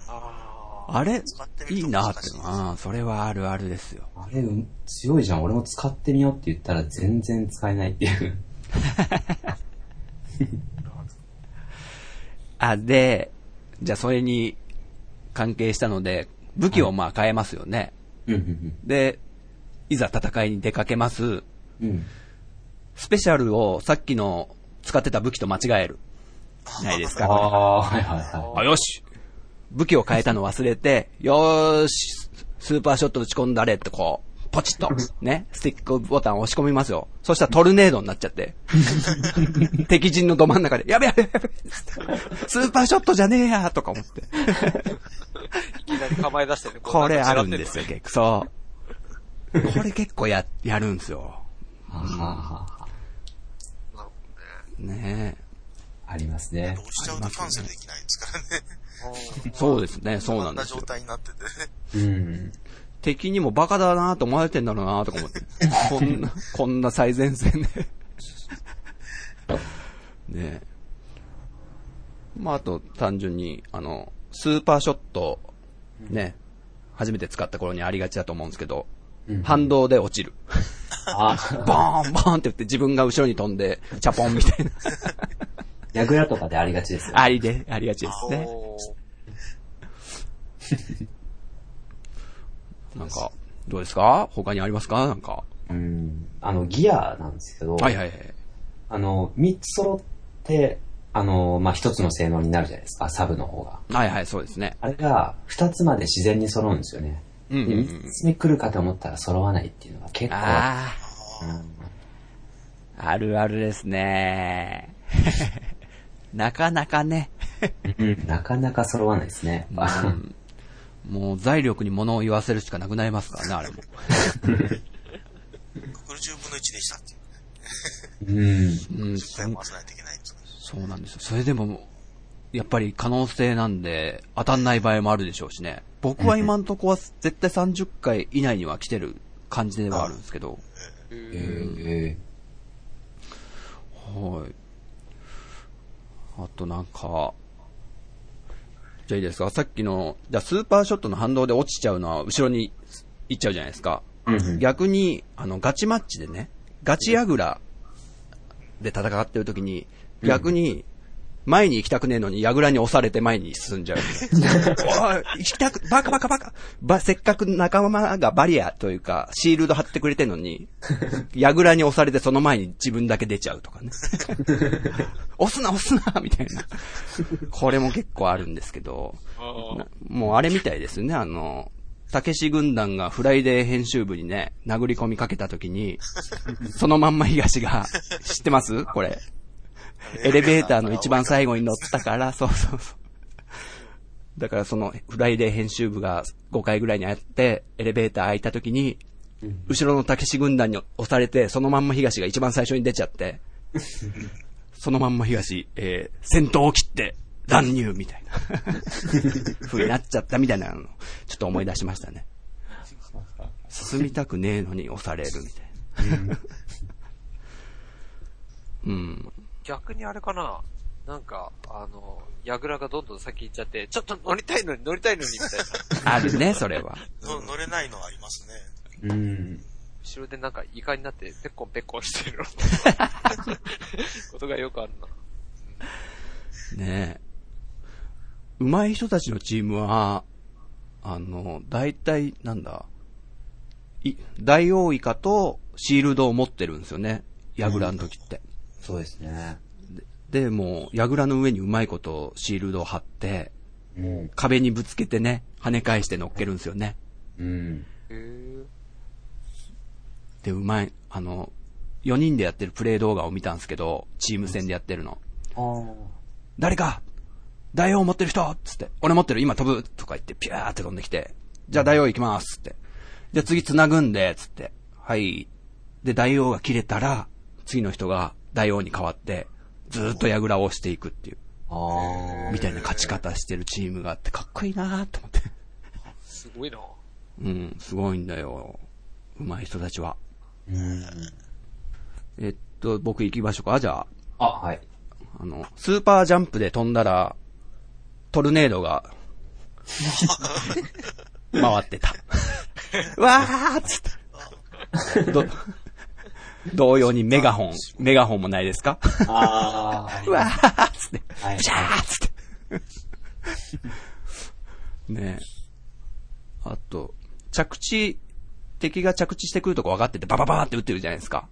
ああれいいなって。うん、それはあるあるですよ。な。あれ、うん強いじゃん、俺も使ってみようって言ったら全然使えないっていう。<laughs> あ、で、じゃあそれに関係したので、武器をまあ変えますよね。うんうんで、いざ戦いに出かけます。うん。うん。スペシャルをさっきの使ってた武器と間違える。ないですあかあ、はいはいはあ、よし武器を変えたの忘れて、よーしスーパーショット打ち込んだれってこう、ポチッと、<laughs> ね、スティックボタンを押し込みますよ。そしたらトルネードになっちゃって。<laughs> 敵陣のど真ん中で、やべやべやべスーパーショットじゃねえやとか思って。いきなり構え出してね。これあるんですよ、ね。結構。そう。これ結構や、やるんですよ。ね。ねありますね。押しちゃうとキャンセルできないですからね。え。<laughs> そうですね、そうなんこんなですよ状。態になっててね。うん。敵にもバカだなと思われてんだろうなとか思って。<laughs> こんな、こんな最前線で。<laughs> ねえ。まあ、あと、単純に、あの、スーパーショット、ね、初めて使った頃にありがちだと思うんですけど、うん反動で落ちる。あ、ボーンボーンって言って自分が後ろに飛んで、チャポンみたいな。ヤグラとかでありがちですよね。ありで、ありがちですね。お <laughs> なんか、どうですか？他にありますか？なんか。うん。あの、ギアなんですけど、はいはいはい。あの、三つ揃って、あの、まあ、一つの性能になるじゃないですか、サブの方が。はいはい、そうですね。あれが、二つまで自然に揃うんですよね。で、うんうんうん三つ目来るかと思ったら揃わないっていうのが結構、あうんあ、あるあるですね。<laughs> なかなかね、うんなかなか揃わないですね。うんもう財力に物を言わせるしかなくなりますからね、あれも。60分の1でしたっていう。うん。うん、<laughs> 絶対回さないといけないんですそうなんですよ。それでも、やっぱり可能性なんで、当たんない場合もあるでしょうしね。僕は今んとこは絶対30回以内には来てる感じではあるんですけど。えはい。あとなんか、じゃあいいですか？さっきの、じゃあスーパーショットの反動で落ちちゃうのは後ろに行っちゃうじゃないですか。逆に、あの、ガチマッチでね、ガチヤグラで戦ってる時に、逆に、前に行きたくねえのに、ヤグラに押されて前に進んじゃう。おい、行きたく、バカバカバカば、せっかく仲間がバリアというか、シールド貼ってくれてんのに、ヤグラに押されてその前に自分だけ出ちゃうとかね。押すな押すなみたいな。これも結構あるんですけど、なもうあれみたいですね、あの、たけし軍団がフライデー編集部にね、殴り込みかけた時に、そのまんま東が、知ってます？これ。<laughs> エレベーターの一番最後に乗ったから、<laughs> そうそうそう。だからそのフライデー編集部が5回ぐらいにあって、エレベーター開いた時に、後ろのたけし軍団に押されて、そのまんま東が一番最初に出ちゃって、そのまんま東、えー、先頭を切って乱入みたいな、<laughs> 風になっちゃったみたいなのを、ちょっと思い出しましたね。進みたくねえのに押されるみたいな。うん。逆にあれかな？なんか、あの、ヤグラがどんどん先行っちゃって、ちょっと乗りたいのに乗りたいのにみたいな。あるね、それは。の <laughs> 乗れないのはありますね。うん。後ろでなんかイカになってペッコンペッコンしてる <laughs> ことがよくあるな。ねえ。上手い人たちのチームは、あの、大体、なんだ、い、大王イカとシールドを持ってるんですよね。ヤグラの時って。そうですね。で、もう、ヤグラの上にうまいことシールドを貼って、うん。壁にぶつけてね、跳ね返して乗っけるんですよね。うん。で、うまい、あの、4人でやってるプレイ動画を見たんですけど、チーム戦でやってるの。ああ。誰か大王持ってる人つって、俺持ってる今飛ぶとか言って、ピューって飛んできて、じゃあ大王行きますつって。じゃあ次繋ぐんで、つって。はい。で、大王が切れたら、次の人が大王に変わって、ずーっと矢倉を押していくっていう、ああ。みたいな勝ち方してるチームがあって、かっこいいなーと思って。すごいな。うん、すごいんだよ。上手い人たちは。うん。えっと、僕行きましょうか。じゃあ、あ、はい。あの、スーパージャンプで飛んだら、トルネードが、<laughs> 回ってた。<laughs> わーっつって。<laughs> ど、同様にメガホン、メガホンもないですか？ああ。<laughs> うわーっつって、はいピシャーっつって。<laughs> ねえ。あと、着地、敵が着地してくるとこ分かっててバババーって撃ってるじゃないですか。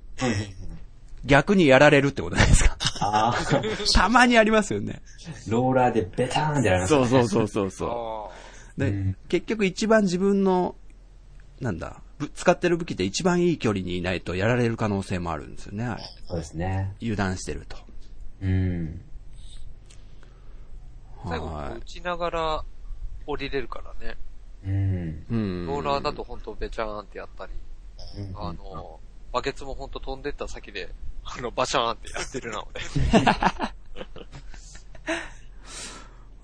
逆にやられるってことないですか？ああ。<laughs> たまにありますよね。ローラーでベターンってやられます。そうそうそうそうそう。あで、うん結局一番自分の、なんだ、ぶ使ってる武器で一番いい距離にいないとやられる可能性もあるんですよね。あれそうですね。油断してると。うん。あ。最後、は打ちながら降りれるからね。うん。い。うん。ローラーだと本当ベチャーンってやったり、うんあの、バケツも本当飛んでった先で、あの、バシャーンってやってるな、俺。<laughs>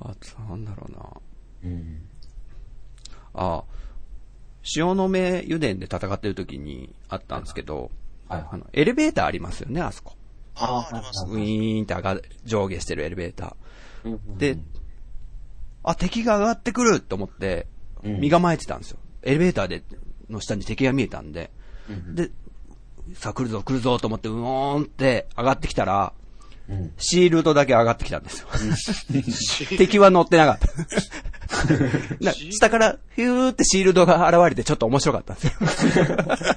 あと、なんだろうな。うん。あ、塩の目油田で戦ってる時にあったんですけど、はいあの、エレベーターありますよね、あそこ。ああ、ありますウィーンって上が、上下してるエレベータうんー。で、あ、敵が上がってくると思って、うん身構えてたんですよ。エレベーターで、の下に敵が見えたんで、うんで、さあ来るぞ来るぞと思って、うおーんって上がってきたら、うん。シールドだけ上がってきたんですよ。<laughs> 敵は乗ってなかった。な下からヒューってシールドが現れてちょっと面白かったんですよ。<laughs>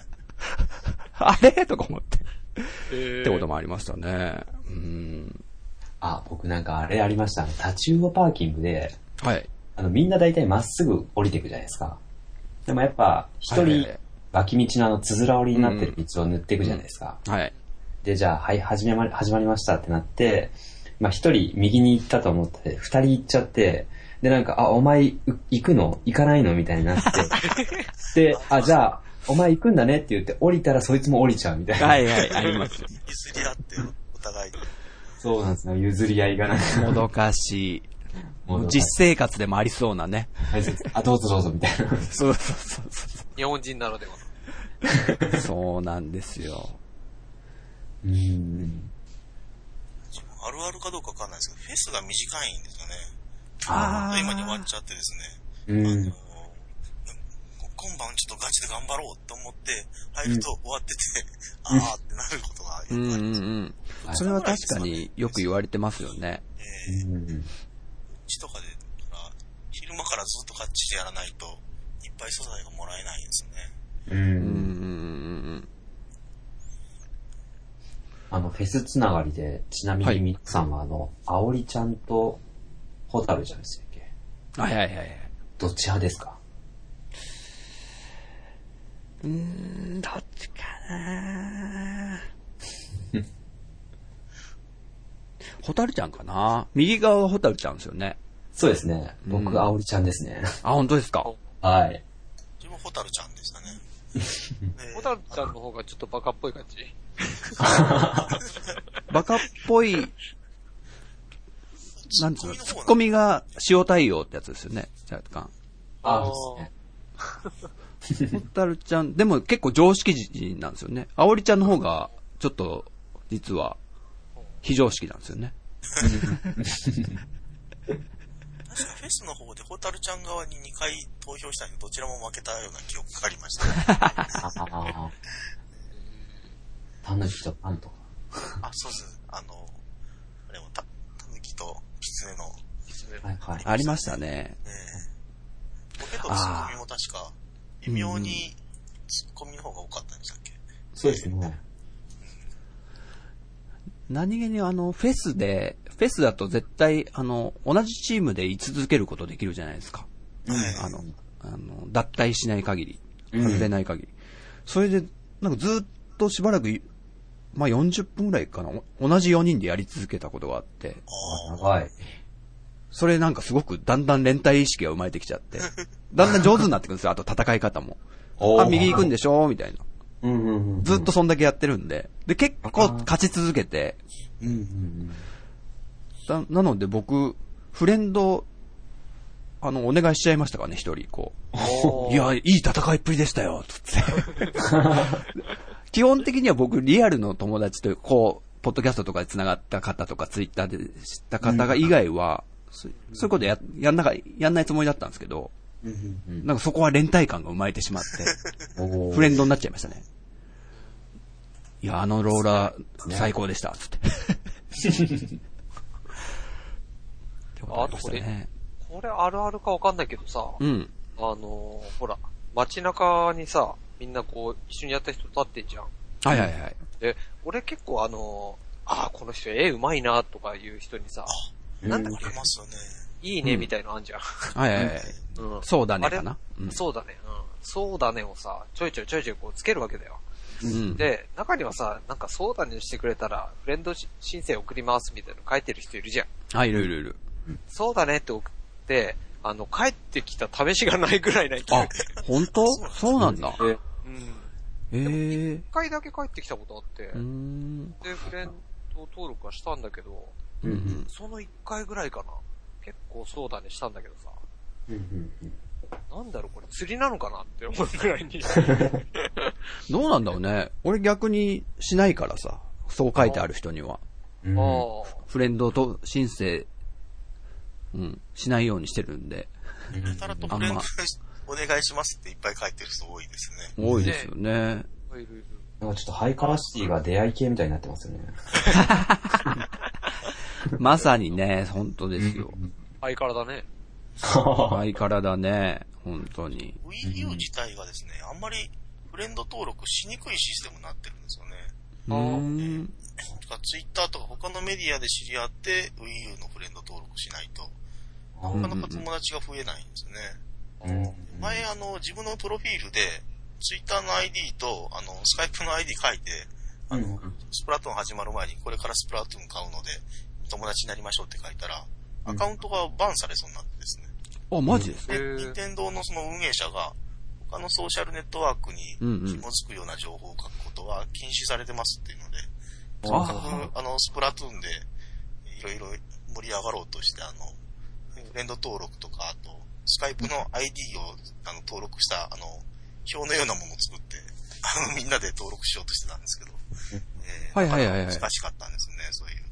あれ？とか思って。えってこともありましたね。うん。あ、僕なんかあれありました。タチウオパーキングで、はい。あの、みんな大体まっすぐ降りていくじゃないですか。でもやっぱ、一人脇道のあの、つづら折りになってる道を塗っていくじゃないですか。はい。で、じゃあ、はい、始めま、始まりましたってなって、まあ、一人右に行ったと思って、二人行っちゃって、で、なんか、あ、お前、う行くの？行かないの？みたいになって、<laughs> で、あ、じゃあ、お前行くんだねって言って、降りたらそいつも降りちゃうみたいな。はいはい、ありますよ。<laughs> 譲り合って、お互いに。そうなんですよ。譲り合いがなんか、もどかしい。もう実生活でもありそうなね。あ、どうぞどうぞみたいな。そうそうそう日本人ならではの。そう。そうなんですよ。うん。あるあるかどうかわかんないですけど、フェスが短いんですよね。あー今に終わっちゃってですね。うんあの。今晩ちょっとガチで頑張ろうと思って、入ると終わってて、あーってなることがよくあうんうん。うん。それは確かによく言われてますよね。えーうんうちとかで、あ昼間からずっとガッチでやらないと、いっぱい素材がもらえないんですね。う。うんんうんうんうん。あの、フェスつながりで、ちなみはいにミックさんはあの、あおりちゃんと、ホタルちゃんでしたっけはいはいはいはい。どっち派ですか？うーん、どっちかな <laughs> ホタルちゃんかな？右側がホタルちゃんですよね。そうですね。うん僕、あおりちゃんですね。あ、本当ですか？はい。自分ホタルちゃんでしたね。<laughs> でホタルちゃんの方がちょっとバカっぽい感じ。バカっぽい、なんつうの、ツッコミが塩対応ってやつですよね。若干。ああそうですね。<laughs> ホタルちゃん、でも結構常識人なんですよね。あおりちゃんの方が、ちょっと、実は、非常識なんですよね。確かフェスの方でホタルちゃん側に2回投票したんで、どちらも負けたような記憶がありました、ね。ああ。タヌキとパンとか。あ、そうです。あの、あれもた、タヌキとキツネの、はいはい。ありましたね。ええボケとツッコミも確か、微妙にツッコミの方が多かったんでしたっけ、そうですね。何気にあの、フェスで、フェスだと絶対、あの、同じチームで居続けることできるじゃないですか。はいあの、あの、脱退しない限り、うん外れない限り。それで、なんかずっとしばらく、まあ、40分ぐらいかな、お同じ4人でやり続けたことがあって、長い。それなんかすごくだんだん連帯意識が生まれてきちゃって、<laughs> だんだん上手になってくるんですよ、あと戦い方も。あ、右行くんでしょ？みたいな。うんうんうん。ずっとそんだけやってるんで。で、結構勝ち続けて、うんうんだなので僕、フレンドあの、お願いしちゃいましたからね、一人、こう。いや、いい戦いっぷりでしたよ、つって。<laughs> 基本的には僕、リアルの友達と、こう、ポッドキャストとかで繋がった方とか、ツイッターで知った方が以外は、そそういうことや、やんなか、やんないつもりだったんですけど、なんかそこは連帯感が生まれてしまって、<laughs> フレンドになっちゃいましたね。いや、あのローラー、最高でした、つって。<laughs> あとこれね。これあるあるかわかんないけどさ、うん。あのーほら、街中にさ、みんなこう、一緒にやった人立ってんじゃん。はいはいはい。で、俺結構あのーああ、この人絵うまいなとかいう人にさ、なんだっありますよね。いいねみたいのあんじゃん。はいはいはい。うん。そうだねあれかな。うんそうだね。うん。そうだねをさ、ちょいちょいちょいちょいこうつけるわけだよ。うん。で、中にはさ、なんかそうだねしてくれたら、フレンドし申請送りますみたいなの書いてる人いるじゃん。あ、いるいるいる。そうだねって送って、あの、帰ってきた試しがないぐらいないと。あ、本当？そうなんだ。うん。ええ一回だけ帰ってきたことあって、うーん。で、フレンド登録はしたんだけど、うんうん。その一回ぐらいかな。結構そうだねしたんだけどさ、なんだろうこれ釣りなのかなって思うぐらいに。<laughs> どうなんだろうね。俺逆にしないからさ。そう書いてある人には。ああ。フレンドと申請、うん、しないようにしてるんで。やたらとフレンドお願いしますっていっぱい書いてる人多いですね。多いですよね。なんかちょっとハイカラシティが出会い系みたいになってますよね。<laughs> まさにね、本当ですよ。相変わらだね。ハイカラだね。本当に。Wii U 自体がですね、あんまりフレンド登録しにくいシステムになってるんですよね。うーん。ツイッターとか他のメディアで知り合って Wii U のフレンド登録しないと、あなかなか友達が増えないんですね。うん。前あの、自分のプロフィールで、ツイッターの ID と、あの、スカイプの ID 書いて、あの、スプラトゥーン始まる前にこれからスプラトゥーン買うので、友達になりましょうって書いたら、アカウントがバンされそうになってですね。あ、マジですか？任天堂のその運営者が、他のソーシャルネットワークに紐づくような情報を書くことは禁止されてますっていうので、あとにかくあの、スプラトゥーンでいろいろ盛り上がろうとして、あの、フレンド登録とか、あと、スカイプの ID をあの登録した、あの、表のようなものを作って、<laughs> あの、みんなで登録しようとしてたんですけど、えーはいはいはいはい。難しかったんですね、そういう。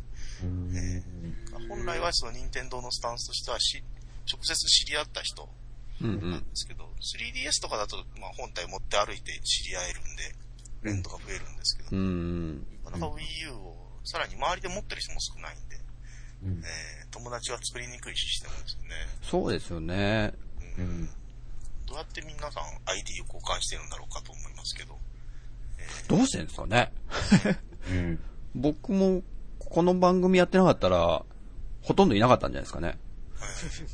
えー本来はその任天堂のスタンスとしてはし、直接知り合った人。うんうなんん。ですけど、3DS とかだと、まあ、本体持って歩いて知り合えるんで、フレンドが増えるんですけど、うーん。なかなか Wii U をさらに周りで持ってる人も少ないんで、うんえー友達は作りにくいシステムですよね。そうですよね。うんどうやって皆さん ID を交換してるんだろうかと思いますけど、どうしてんですかね。<laughs> うん僕も、この番組やってなかったら、ほとんどいなかったんじゃないですかね。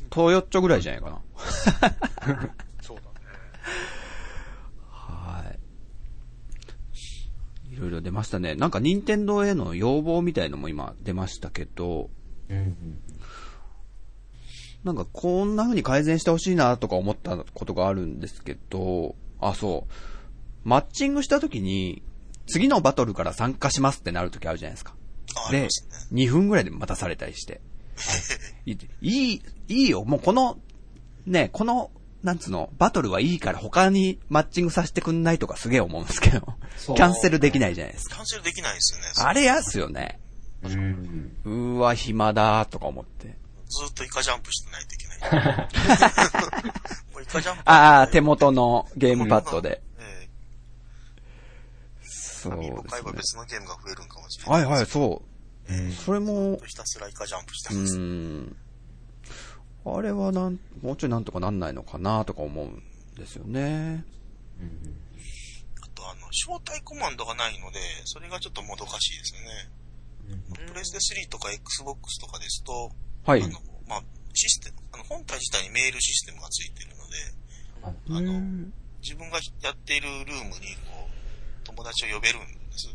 トヨッチョぐらいじゃないかな。<laughs> そうだね。はい。いろいろ出ましたね。なんか、任天堂への要望みたいのも今出ましたけど、うんなんかこんな風に改善してほしいなとか思ったことがあるんですけど、あ、そう。マッチングした時に、次のバトルから参加しますってなる時あるじゃないですか。でますね。、2分ぐらいで待たされたりして。<laughs> いいい、いいよ。もうこの、ね、この、なんつうの、バトルはいいから他にマッチングさせてくんないとかすげえ思うんですけど、そうキャンセルできないじゃないですか。キャンセルできないですよね。あれやっすよね。うんうーわ、暇だーとか思って。ずっとイカジャンプしてないといけない。<laughs> もうイカジャンプ。ああ、手元のゲームパッドで。えそうー、紙をで買えばすね。別のゲームが増えるんかもしれない。はいはい、そう。それも、ひたすらイカジャンプしてうます。ーん。あれはなん、もうちょいなんとかなんないのかなとか思うんですよね。あとあの、招待コマンドがないので、それがちょっともどかしいですよね。プレステ3とか Xbox とかですと、はいあ。の、まあ、システム、あの、本体自体にメールシステムがついてるので、あの、自分がやっているルームに、こう、友達を呼べるんです。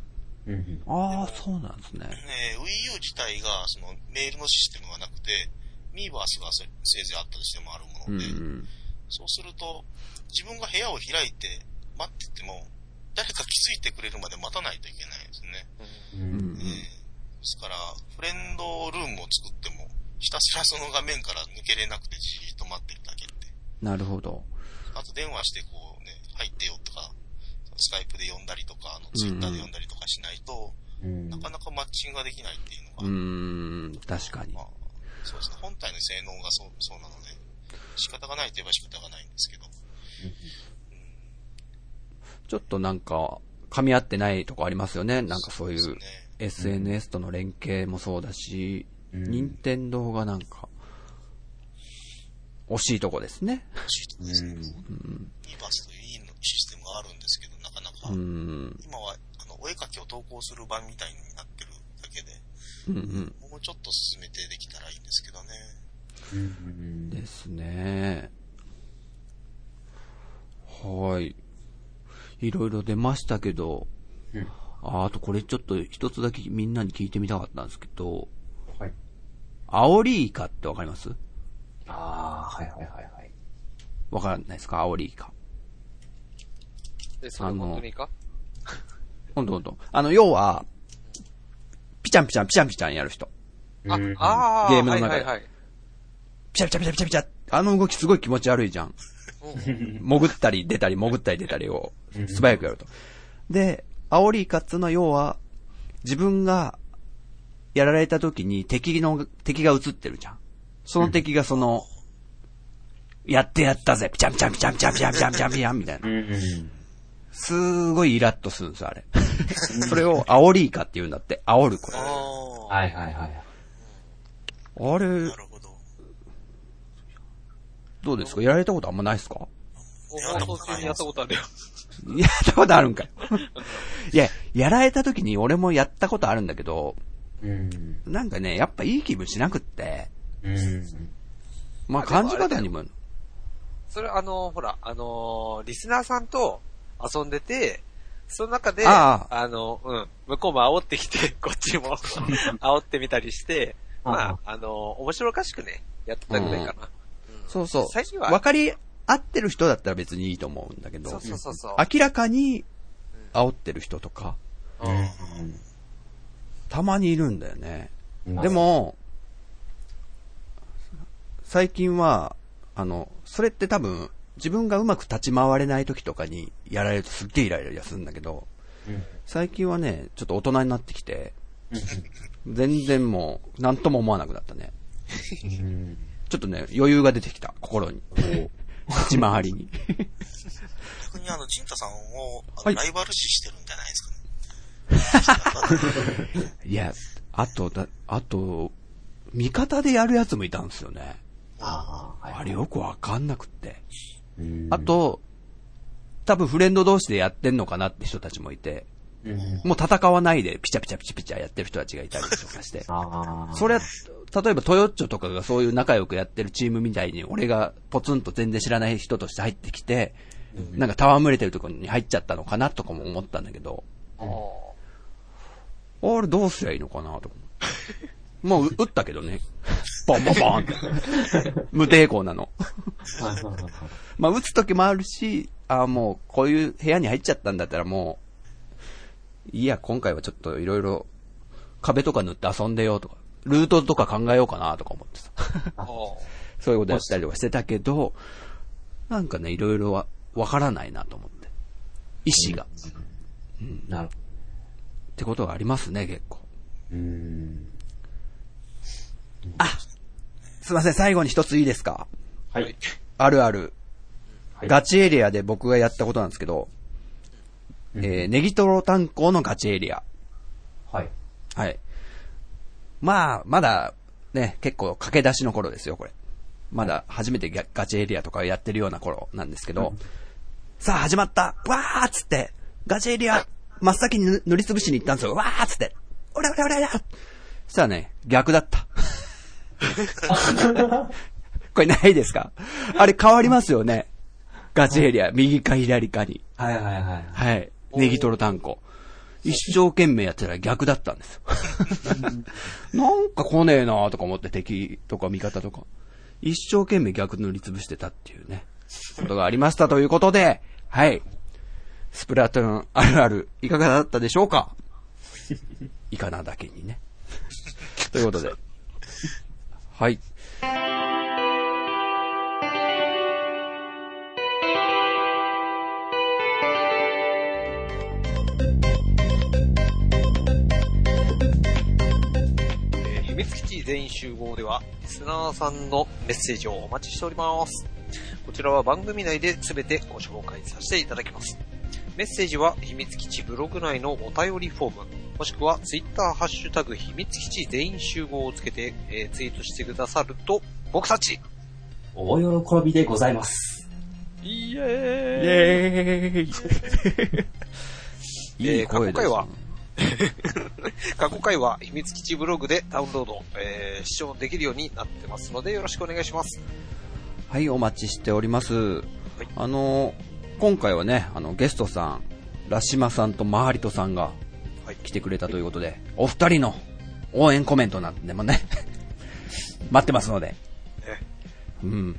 うんああ、そうなんですね。えー Wii U 自体が、その、メールのシステムがなくて、ミーバースがせせいぜいあったとしてもあるもうんうので、ん。そうすると、自分が部屋を開いて待ってても、誰か気づいてくれるまで待たないといけないんですね。ううんえーですから、フレンドルームを作っても、ひたすらその画面から抜けれなくてじーっと待ってるだけって。なるほど。あと電話してこうね、入ってよとか、スカイプで呼んだりとか、あの、ツイッターで呼んだりとかしないと、うんなかなかマッチングができないっていうのが、うーん、確かにま。あ、そうですね。本体の性能がそう、そうなので、仕方がないといえば仕方がないんですけど。ちょっとなんか、噛み合ってないとこありますよね。なんかそういうそうですね。SNS との連携もそうだし、うん任天堂がなんか、惜しいとこですね。シートですね。うんイバスといシステムがあるんですけど、なかなか、うーん。今は、あの、お絵描きを投稿する版みたいになってるだけで、うんうん。もうちょっと進めてできたらいいんですけどね。うんですね。はい。いろいろ出ましたけど、うんああとこれちょっと一つだけみんなに聞いてみたかったんですけど、はい。アオリイカってわかります？ああ、はいはいはいはい。わからないですか？アオリイカ。え、それ本当にかほんとほんと。あの、要は、ピチャンピチャンピチャンピチャンやる人。あうん、ああ、ゲームの中ではいはいはい。ピチャピチャピチャピチャピチャあの動きすごい気持ち悪いじゃん。<laughs> 潜ったり出たり潜ったり出たりを素早くやると。で、アオリイカっつうのは要は、自分がやられた時に敵の、敵が映ってるじゃん。その敵がその、やってやったぜピチャンピチャンピチャンピチャンピチャンピチャンピチャンピチャンみたいな。うん。すごいイラッとするんですよ、あれ。それをアオリイカって言うんだって。煽るこれ。ああ、はいはいはい。あれな、るほど。どうですか？やられたことあんまないですか？やったことあるよ。やったことあるんかい。いや、やられた時に俺もやったことあるんだけど、うん。なんかね、やっぱいい気分しなくって、うん。まあ感じ方にも、それあの、ほら、あのーリスナーさんと遊んでて、その中で、ああの、うん、向こうも煽ってきて、<laughs> こっちも <laughs> 煽ってみたりして、まあ、あのー面白おかしくね、やってたぐらいかな。うんそうそう。最近は、分かり合ってる人だったら別にいいと思うんだけどそう、そうそうそう。明らかに煽ってる人とか、うんたまにいるんだよね。うんで、も、最近は、あの、それって多分、自分がうまく立ち回れない時とかにやられるとすっげえイライラするんだけど、うん最近はね、ちょっと大人になってきて、全然もう、なんとも思わなくなったね。うん。ちょっとね、余裕が出てきた、心に。立ち回りに。逆にあの、ジンタさんを、はいライバル視してるんじゃないですかね。<laughs> いや、あと、だ、あと、味方でやるやつもいたんですよね。ああ、はい。あれよくわかんなくって。うんあ、と、多分フレンド同士でやってんのかなって人たちもいて、うん。もう戦わないでピチャピチャピチャピチャやってる人たちがいたりとかして。ああ。それは、例えばトヨッチョとかがそういう仲良くやってるチームみたいに、俺がポツンと全然知らない人として入ってきて、なんか戯れてるところに入っちゃったのかなとかも思ったんだけど、ああれどうすりゃいいのかなと思って。もう撃ったけどね。ボンボンボンって。無抵抗なの。まあ撃つ時もあるし、ああ、もうこういう部屋に入っちゃったんだったらもう、いいや、今回はちょっといろいろ壁とか塗って遊んでよとか、ルートとか考えようかなとか思ってさ。あ。あ <laughs> そういうことやったりとかしてたけど、なんかね、いろいろわ、わからないなと思って。意志が。なるほってことがありますね、結構。ど。うん。すいません、最後に一ついいですか？はい。あるある。はいガチエリアで僕がやったことなんですけど、うんえー、ネギトロ炭鉱のガチエリア。はい。はい。まあ、まだ、ね、結構駆け出しの頃ですよ、これ。まだ初めてガガチエリアとかをやってるような頃なんですけど、さあ始まったわーっつって、ガチエリア、真っ先に塗塗りつぶしに行ったんですよ。わーっつって、おらおらおらおらそしたらね、逆だった。<laughs> これないですか？あれ変わりますよね。ガチエリア、右か左かに。はいはいはい。はい。ネギトロ炭鉱。一生懸命やってたら逆だったんですよ。<laughs> なんか来ねえなとか思って敵とか味方とか。一生懸命逆塗りつぶしてたっていうね、ことがありましたということで、はい。スプラトゥーンあるある、いかがだったでしょうか？<laughs> いかなだけにね。ということで。はい。えー秘密基地全員集合では、リスナーさんのメッセージをお待ちしております。こちらは番組内で全てご紹介させていただきます。メッセージは秘密基地ブログ内のお便りフォーム、もしくはツイッターハッシュタグ秘密基地全員集合をつけて、えーツイートしてくださると、僕たち、大喜びでございます。イエイエーイ <laughs> いい声です、過去回は <laughs> 過去回は秘密基地ブログでダウンロード、えー視聴できるようになってますのでよろしくお願いします。はい、お待ちしております。あの、今回はね、あの、ゲストさん、ラシマさんとマハリトさんがはい来てくれたということで、お二人の応援コメントなんでもね、<laughs> 待ってますので、えうん。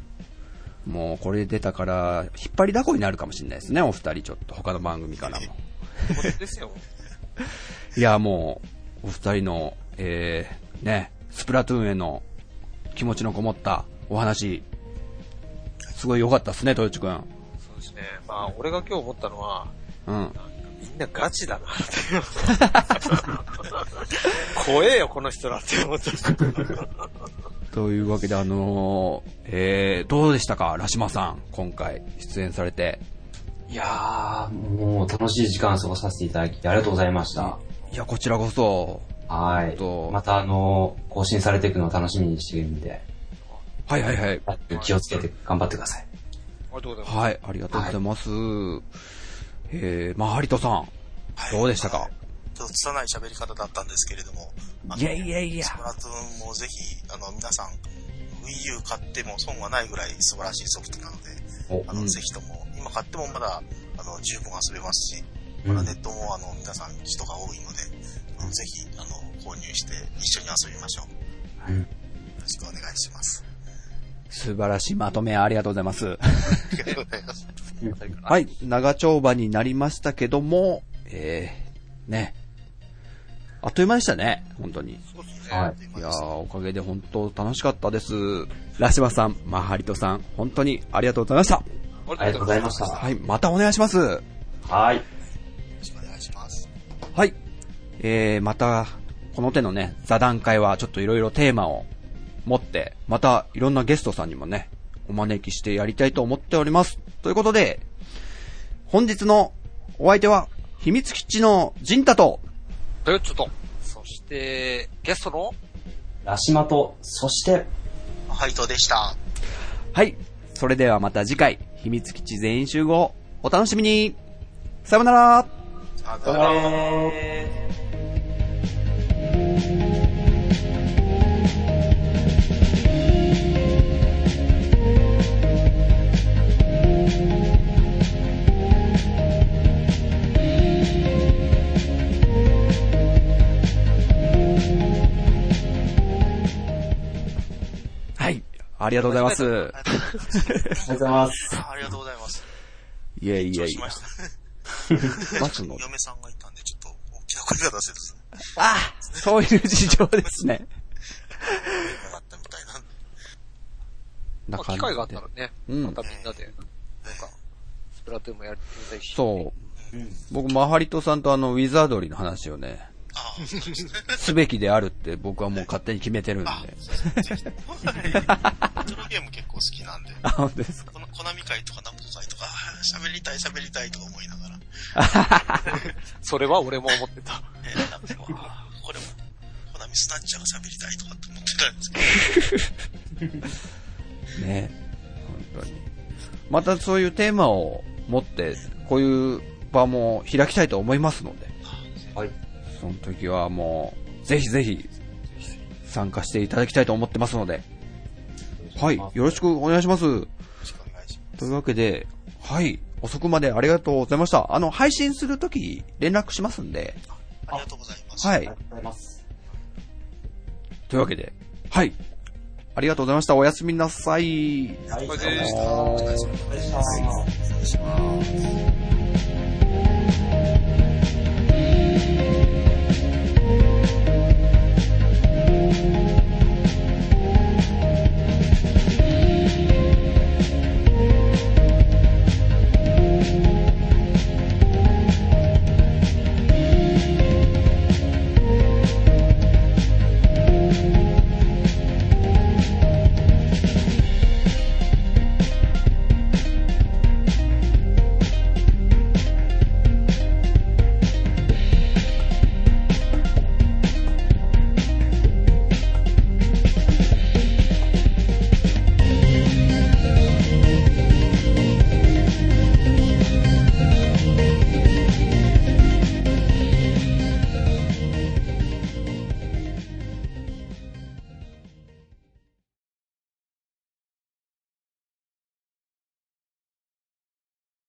もうこれ出たから、引っ張りだこになるかもしれないですね、お二人ちょっと他の番組からも。ですよ。いや、もう、お二人の、えー、ね、スプラトゥーンへの気持ちのこもったお話、すごい良かったですね、豊地君。そうですね。まあ、俺が今日思ったのは、うん。みんなガチだなって。怖えよ、この人らって思った。というわけで、あのー、えー、どうでしたか、ラシマさん、今回出演されて。いやー、もう楽しい時間過ごさせていただきありがとうございました。いや、こちらこそ、はいと。またあの、更新されていくのを楽しみにしているんで、はいはいはい。気をつけて頑張ってください。ありがとうございます。はい、ありがとうございます。えー、まあ、ハリトさん、はいどうでしたか？ちょっと拙い喋り方だったんですけれども、あのいやいやいやスプラトゥーンもぜひ、あの、皆さん、Wii U 買っても損はないぐらい素晴らしいソフトなので、おあの、うんぜひとも、今買ってもまだ、あの、十分遊べますし、うんまだネットも、あの、皆さん人が多いので、あのぜひ、あの、購入して一緒に遊びましょう。うんよろしくお願いします。素晴らしいまとめありがとうございます。ありがとうございます。<laughs> はい、長丁場になりましたけども、えー、ね。あっという間でしたね、本当に。そうですね。はい。いやー、おかげで本当楽しかったです。ラシマさん、マハリトさん、本当にありがとうございました。あありがとうございました。はい、またお願いします。はい。よろしくお願いします。はい。えー、また、この手のね、座談会はちょっといろいろテーマを持って、またいろんなゲストさんにもね、お招きしてやりたいと思っております。ということで、本日のお相手は、秘密基地のジンタと、トヨッチョと、そして、ゲストの、ラシマと、そして、ハイトでした。はい。それではまた次回、秘密基地全員集合、お楽しみに。さようなら。さよならありがとうございます。ありがとうございます。ありがとうございます。いやいやいや緊張しま。した。<laughs> 待つの？嫁さんがいたんで、ちょっと大きな声が出せず、あそういう事情ですね。なかったみたいな機会があったらね、うんまたみんなで、なんか、スプラトゥーンもやりたいし。そう。僕、マハリトさんとあの、ウィザードリーの話をね、<laughs> すべきであるって僕はもう勝手に決めてるんで。あ、そうですね。ぜひ。レトロゲーム結構好きなんで、あ、本当ですか？このコナミ会とかナムコ会とか、喋りたい喋りたいとか思いながら、<laughs> それは俺も思ってた。えーこれも、コナミスナッチャーが喋りたいとかって思ってたんですけど、<laughs> ね。本当に。またそういうテーマを持って、こういう場も開きたいと思いますので、はい。その時はもう、ぜひぜひ、参加していただきたいと思ってますので、はい、よろしくお願いします。よろしくお願いします。というわけで、はい、遅くまでありがとうございました。あの、配信するとき連絡しますんで、ありがとうございます。はいありが。とうございます。というわけで、はい。ありがとうございました。おやすみなさい。はいお疲れ様でしたお疲れ様です。お疲れ様でした。失礼します。